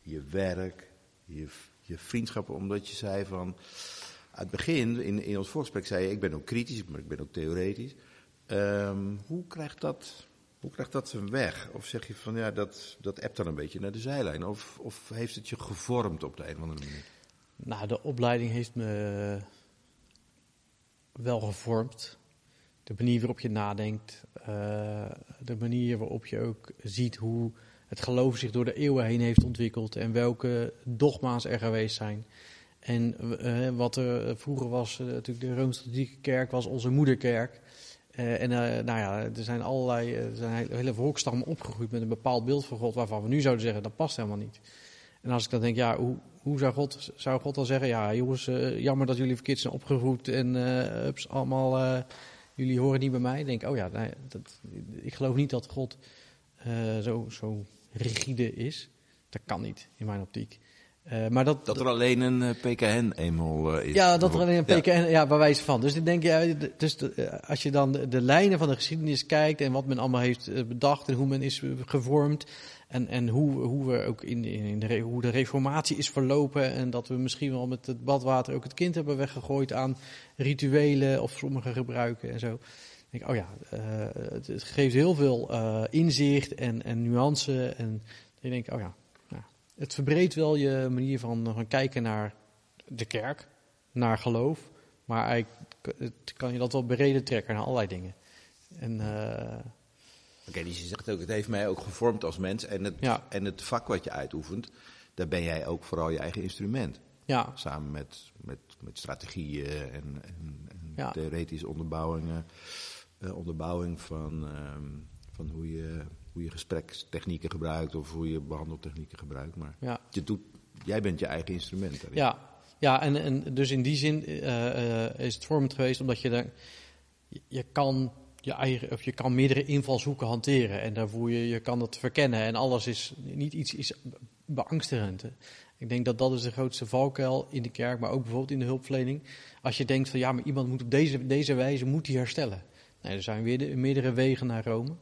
je werk, je, je vriendschappen? Omdat je zei van, aan het begin, in, in ons voorgesprek zei je, ik ben ook kritisch, maar ik ben ook theoretisch. Ehm, hoe, krijgt dat, hoe krijgt dat zijn weg? Of zeg je van, ja, dat, dat appt dan een beetje naar de zijlijn? Of, of heeft het je gevormd op de een of andere manier? Nou, de opleiding heeft me wel gevormd. De manier waarop je nadenkt, eh, de manier waarop je ook ziet hoe het geloof zich door de eeuwen heen heeft ontwikkeld en welke dogma's er geweest zijn. En eh, wat er vroeger was, eh, natuurlijk de Rooms-Katholieke Kerk was onze moederkerk. En nou ja, er zijn allerlei, er zijn hele, volkstammen opgegroeid met een bepaald beeld van God, waarvan we nu zouden zeggen dat past helemaal niet. En als ik dan denk, ja, hoe, hoe zou, God, zou God dan zeggen, ja jongens, jammer dat jullie verkeerd zijn opgegroeid en ups, allemaal, jullie horen niet bij mij. Denk, oh ja, nee, dat, ik geloof niet dat God eh, zo, zo rigide is. Dat kan niet, in mijn optiek. Eh, maar dat, Dat er alleen een eh, PKN eenmaal eh, is. ja, dat er alleen een Ja. PKN, ja, bij wijze van. Dus ik denk, ja, dus de- als je dan de, de lijnen van de geschiedenis kijkt en wat men allemaal heeft bedacht en hoe men is gevormd en, en hoe, hoe, we ook in, in de, hoe de reformatie is verlopen en dat we misschien wel met het badwater ook het kind hebben weggegooid aan rituelen of sommige gebruiken en zo. Dan denk ik, oh ja, het, het geeft heel veel inzicht en, en nuance en ik denk, oh ja, het verbreedt wel je manier van, van kijken naar de kerk, naar geloof. Maar eigenlijk het- kan je dat wel bereden trekken naar allerlei dingen. En eh, Oké, dus je zegt ook, het heeft mij ook gevormd als mens. En het, Ja. en het vak wat je uitoefent, daar ben jij ook vooral je eigen instrument. ja, Samen met, met, met strategieën en, en, en Ja. theoretische onderbouwingen. eh, onderbouwing van, ehm, van hoe, je, hoe je gesprekstechnieken gebruikt of hoe je behandeltechnieken gebruikt. Maar ja, je doet, jij bent je eigen instrument. daarin. ja. ja en, en dus in die zin eh, eh, is het vormend geweest omdat je, daar, je, kan je eigen, of je kan meerdere invalshoeken hanteren en daarvoor je, je kan dat verkennen en alles is niet iets is beangstigend. Ik denk dat dat is de grootste valkuil in de kerk, maar ook bijvoorbeeld in de hulpverlening. Als je denkt van ja, maar iemand moet op deze, deze wijze moet hij herstellen. Nee, er zijn weer de- meerdere wegen naar Rome.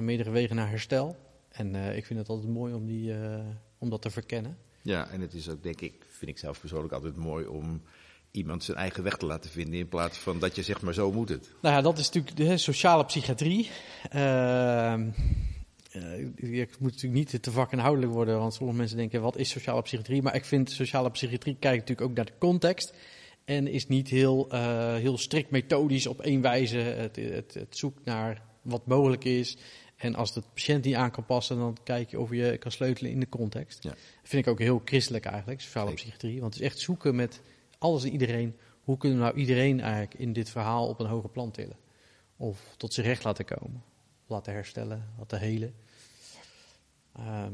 Er meerdere wegen naar herstel. En eh, ik vind het altijd mooi om, die, eh, om dat te verkennen. Ja, en het is ook, denk ik, vind ik zelf persoonlijk altijd mooi om iemand zijn eigen weg te laten vinden. In plaats van dat je zegt, maar zo moet het. Nou ja, dat is natuurlijk de sociale psychiatrie. Ehm, eh, ik moet natuurlijk niet te vakinhoudelijk worden, want sommige mensen denken, wat is sociale psychiatrie? Maar ik vind sociale psychiatrie kijkt natuurlijk ook naar de context. En is niet heel, heel strikt methodisch op één wijze. Het, het, het zoekt naar wat mogelijk is. En als de patiënt niet aan kan passen, dan kijk je of je kan sleutelen in de context. Ja. Dat vind ik ook heel christelijk eigenlijk, sociale psychiatrie. Want het is echt zoeken met alles en iedereen. Hoe kunnen we nou iedereen eigenlijk in dit verhaal op een hoger plan tillen? Of tot zijn recht laten komen. Laten herstellen, laten helen. Ehm,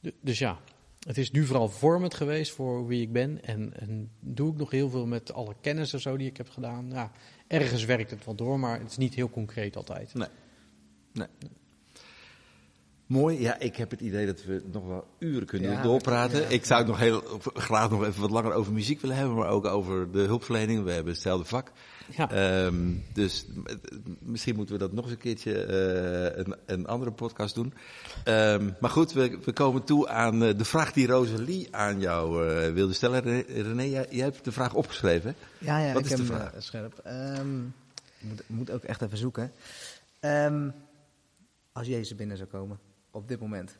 du- dus ja, het is nu vooral vormend geweest voor wie ik ben. En, en doe ik nog heel veel met alle kennis of zo die ik heb gedaan. Ja, ergens werkt het wel door, maar het is niet heel concreet altijd. Mooi. Ja, ik heb het idee dat we nog wel uren kunnen Ja, doorpraten. ja. Ik zou het nog heel graag nog even wat langer over muziek willen hebben, maar ook over de hulpverlening. We hebben hetzelfde vak. Ja. Ehm, dus misschien moeten we dat nog eens een keertje eh, een, een andere podcast doen. Ehm, maar goed, we, we komen toe aan eh, de vraag die Rosalie aan jou eh, wilde stellen. René, jij, jij hebt de vraag opgeschreven. Ja, ja Wat ik is de heb hem vraag? scherp. Ehm, moet, moet ook echt even zoeken. Ehm, als Jezus binnen zou komen, op dit moment,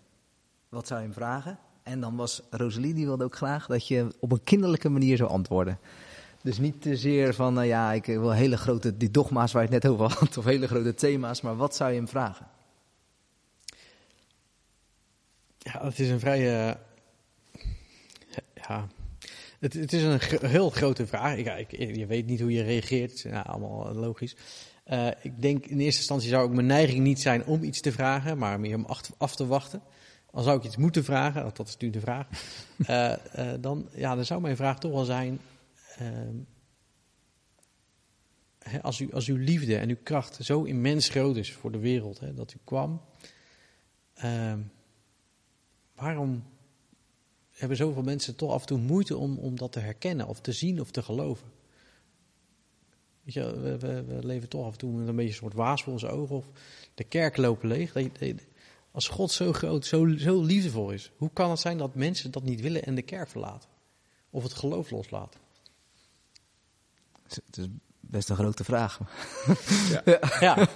wat zou je hem vragen? En dan was Rosalie, die wilde ook graag dat je op een kinderlijke manier zou antwoorden. Dus niet te zeer van, nou ja, ik wil hele grote, die dogma's waar je het net over had, of hele grote thema's, maar wat zou je hem vragen? Ja, het is een vrij. ja. Het, is een heel grote vraag. Ik, ik, je weet niet hoe je reageert. Ja, allemaal logisch. Eh, ik denk in eerste instantie zou ook mijn neiging niet zijn om iets te vragen, maar meer om af, te wachten. Al zou ik iets moeten vragen, dat is nu de vraag. <laughs> eh, eh, dan, ja, dan zou mijn vraag toch wel zijn. ehm, hè, als, u, als uw liefde en uw kracht zo immens groot is voor de wereld, hè, dat u kwam. ehm, waarom hebben zoveel mensen toch af en toe moeite om, om dat te herkennen of te zien of te geloven? Weet je, we, we, we leven toch af en toe met een beetje een soort waas voor onze ogen of de kerk lopen leeg. Als God zo groot, zo, zo liefdevol is, hoe kan het zijn dat mensen dat niet willen en de kerk verlaten? Of het geloof loslaten? Het is best een grote vraag. <laughs> <laughs> Ja,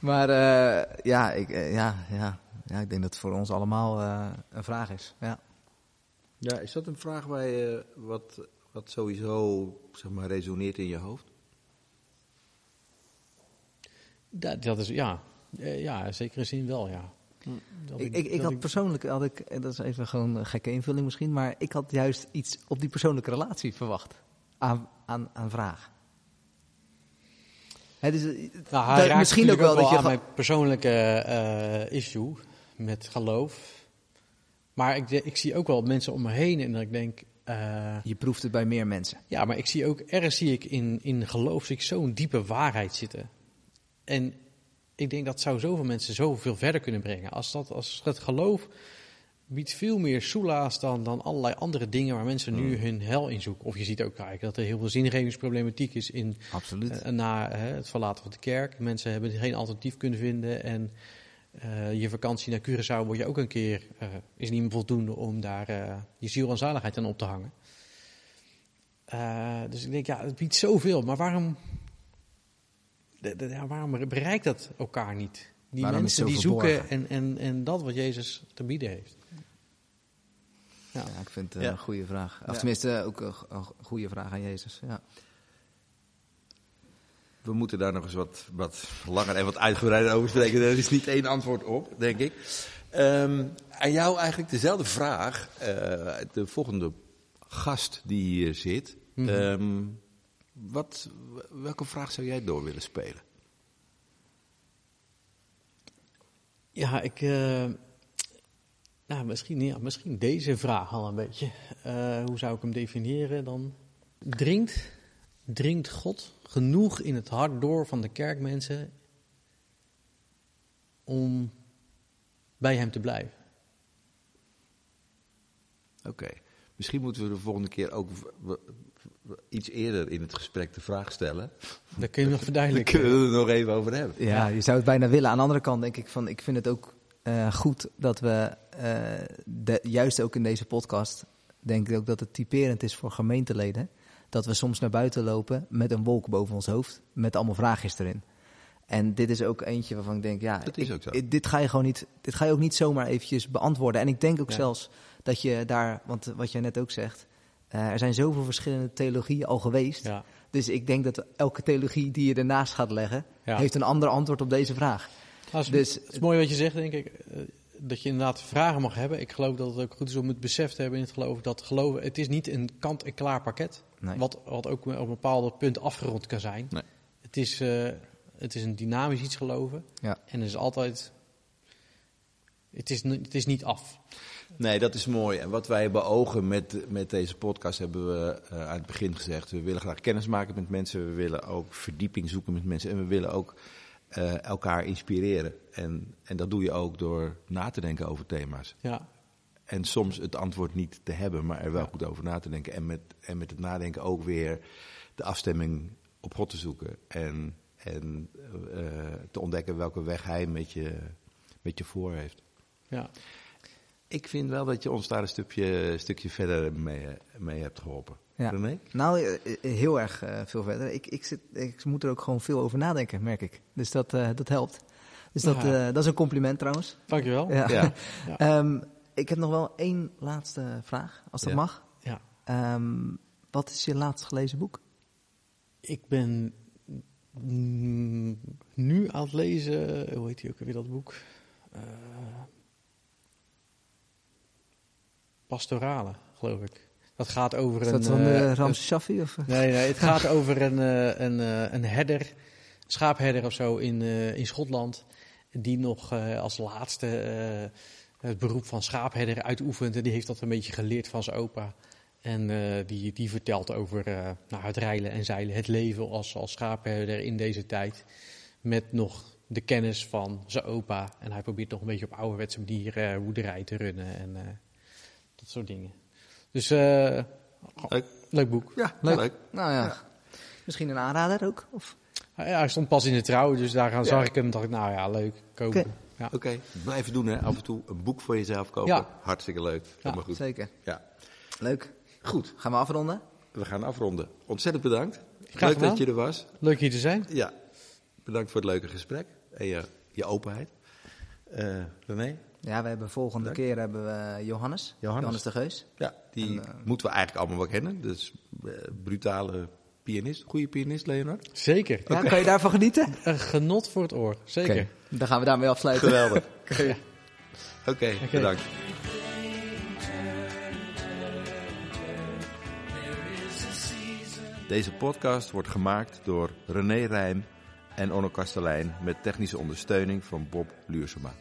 Maar eh, ja, ik, eh, ja, ja, ja, ik denk dat het voor ons allemaal eh, een vraag is. Ja. Ja, is dat een vraag waar je, wat, wat sowieso zeg maar, resoneert in je hoofd? Dat, dat is, ja. Eh, ja, in zekere zin wel, ja. Dat Ik, ik, had persoonlijk, had ik, dat is even gewoon een gekke invulling misschien, maar ik had juist iets op die persoonlijke relatie verwacht. Aan, aan, aan vraag. Hè, dus, eh, Nou, hij raakt misschien ook wel dat je. mijn persoonlijke eh, issue met geloof. Maar ik, ik zie ook wel mensen om me heen en dat ik denk, Je proeft het bij meer mensen. ja, maar ik zie ook, ergens zie ik in, in geloof zo'n diepe waarheid zitten. En ik denk dat zou zoveel mensen zoveel verder kunnen brengen. Als dat, als het geloof biedt veel meer soelaas dan, dan allerlei andere dingen waar mensen nu hun hel in zoeken. Of je ziet ook kijk, dat er heel veel zingevingsproblematiek is in, Absoluut. eh, na hè, het verlaten van de kerk. Mensen hebben geen alternatief kunnen vinden. En eh, je vakantie naar Curaçao word je ook een keer, eh, is niet meer voldoende om daar je ziel en zaligheid aan op te hangen. Dus ik denk, ja, het biedt zoveel. Maar waarom, ja, waarom bereikt dat elkaar niet? Die Waarom mensen die zoeken en, en, en dat wat Jezus te bieden heeft. Ja. Ja, ik vind het Ja. een goede vraag. Of Ja. tenminste, ook een, go- een goede vraag aan Jezus. Ja. We moeten daar nog eens wat, wat langer en wat uitgebreider over spreken. Er is niet één antwoord op, denk ik. Ehm, aan jou eigenlijk dezelfde vraag. Eh, de volgende gast die hier zit. Ehm, wat, welke vraag zou jij door willen spelen? Ja, ik. eh, nou, misschien, ja, misschien deze vraag al een beetje. Eh, hoe zou ik hem definiëren dan? Dringt, dringt God genoeg in het hart door van de kerkmensen om bij hem te blijven? Oké. Misschien moeten we de volgende keer ook iets eerder in het gesprek de vraag stellen. Dat kun je nog <laughs> Daar verduidelijken. kunnen we het nog even over hebben. Ja, je zou het bijna willen. Aan de andere kant denk ik van, ik vind het ook eh, goed dat we, eh, de, juist ook in deze podcast, denk ik ook dat het typerend is voor gemeenteleden. Dat we soms naar buiten lopen met een wolk boven ons hoofd, met allemaal vraagjes erin. En dit is ook eentje waarvan ik denk, ja, Dat is ik- ook zo. ik- dit ga je gewoon niet, dit ga je ook niet zomaar eventjes beantwoorden. En ik denk ook Ja. zelfs dat je daar, want wat jij net ook zegt, eh, er zijn zoveel verschillende theologieën al geweest. Ja, Dus ik denk dat elke theologie die je ernaast gaat leggen, ja. heeft een ander antwoord op deze vraag. Nou, het, is, Dus- het is mooi wat je zegt, denk ik. eh, dat je inderdaad vragen mag hebben. Ik geloof dat het ook goed is om het besef te hebben in het geloof. Dat geloven, het is niet een kant-en-klaar pakket. Nee. Wat, wat ook op een bepaald punt afgerond kan zijn. Nee. Het, is, eh, het is een dynamisch iets geloven. Ja. En er is altijd Het is, het is niet af. Nee, dat is mooi. En wat wij beogen met, met deze podcast hebben we eh, aan het begin gezegd. We willen graag kennis maken met mensen. We willen ook verdieping zoeken met mensen. En we willen ook eh, elkaar inspireren. En, en dat doe je ook door na te denken over thema's. Ja, En soms het antwoord niet te hebben, maar er wel goed over na te denken. En met, en met het nadenken ook weer de afstemming op God te zoeken. En, en eh, te ontdekken welke weg hij met je, met je voor heeft. ja. Ik vind wel dat je ons daar een stukje, stukje verder mee, mee hebt geholpen. Ja. René? Nou, eh, eh, heel erg eh, veel verder. Ik, ik, zit, ik moet er ook gewoon veel over nadenken, merk ik. Dus dat, eh, dat helpt. Dus dat, Ja. eh, dat is een compliment trouwens. Dankjewel. Ja. Ja. Ja. <laughs> Ehm, ik heb nog wel één laatste vraag, als dat Ja. mag. Ja. Ehm, wat is je laatst gelezen boek? Ik ben nu aan het lezen, hoe heet die ook weer dat boek? Eh, Pastorale, geloof ik. Dat gaat over Is een... dat van eh, uh, een- Rams Shaffi? Of? eh? Nee, nee, het <laughs> gaat over een, eh, een, eh, een herder, schaapherder of zo in, eh, in Schotland. Die nog eh, als laatste eh, het beroep van schaapherder uitoefent. En die heeft dat een beetje geleerd van zijn opa. En eh, die, die vertelt over eh, nou, het rijlen en zeilen, het leven als, als schaapherder in deze tijd. Met nog de kennis van zijn opa. En hij probeert nog een beetje op ouderwetse manier eh boerderij te runnen en eh, dat soort dingen. Dus eh, Leuk. leuk boek. Ja, Leuk. leuk. Nou ja. Misschien een aanrader ook? Of? Ja, hij stond pas in de trouw, dus daar Ja. zag ik hem. dacht ik, nou ja, leuk, kopen. Oké. Ja. Oké, blijven doen hè. Af en toe een boek voor jezelf kopen. Ja. Hartstikke leuk. Helemaal goed. Zeker. Ja. Leuk. Goed, Gaan we afronden? we gaan afronden. Ontzettend bedankt. Graag leuk dat je er was. Leuk hier te zijn. Ja, bedankt voor het leuke gesprek en je, je openheid. Eh René? Ja, we hebben volgende Leuk. keer hebben we Johannes. Johannes. de Geus. Ja, die En, eh, moeten we eigenlijk allemaal wel kennen. Dus eh, brutale pianist. Goede pianist, Leonard. Zeker. Ja, kan je daarvan genieten? <laughs> Een genot voor het oor. Zeker. Dan gaan we daarmee afsluiten. Geweldig. <laughs> Ja. Oké, bedankt. Deze podcast wordt gemaakt door René Rijm en Onno Kastelein met technische ondersteuning van Bob Luursema.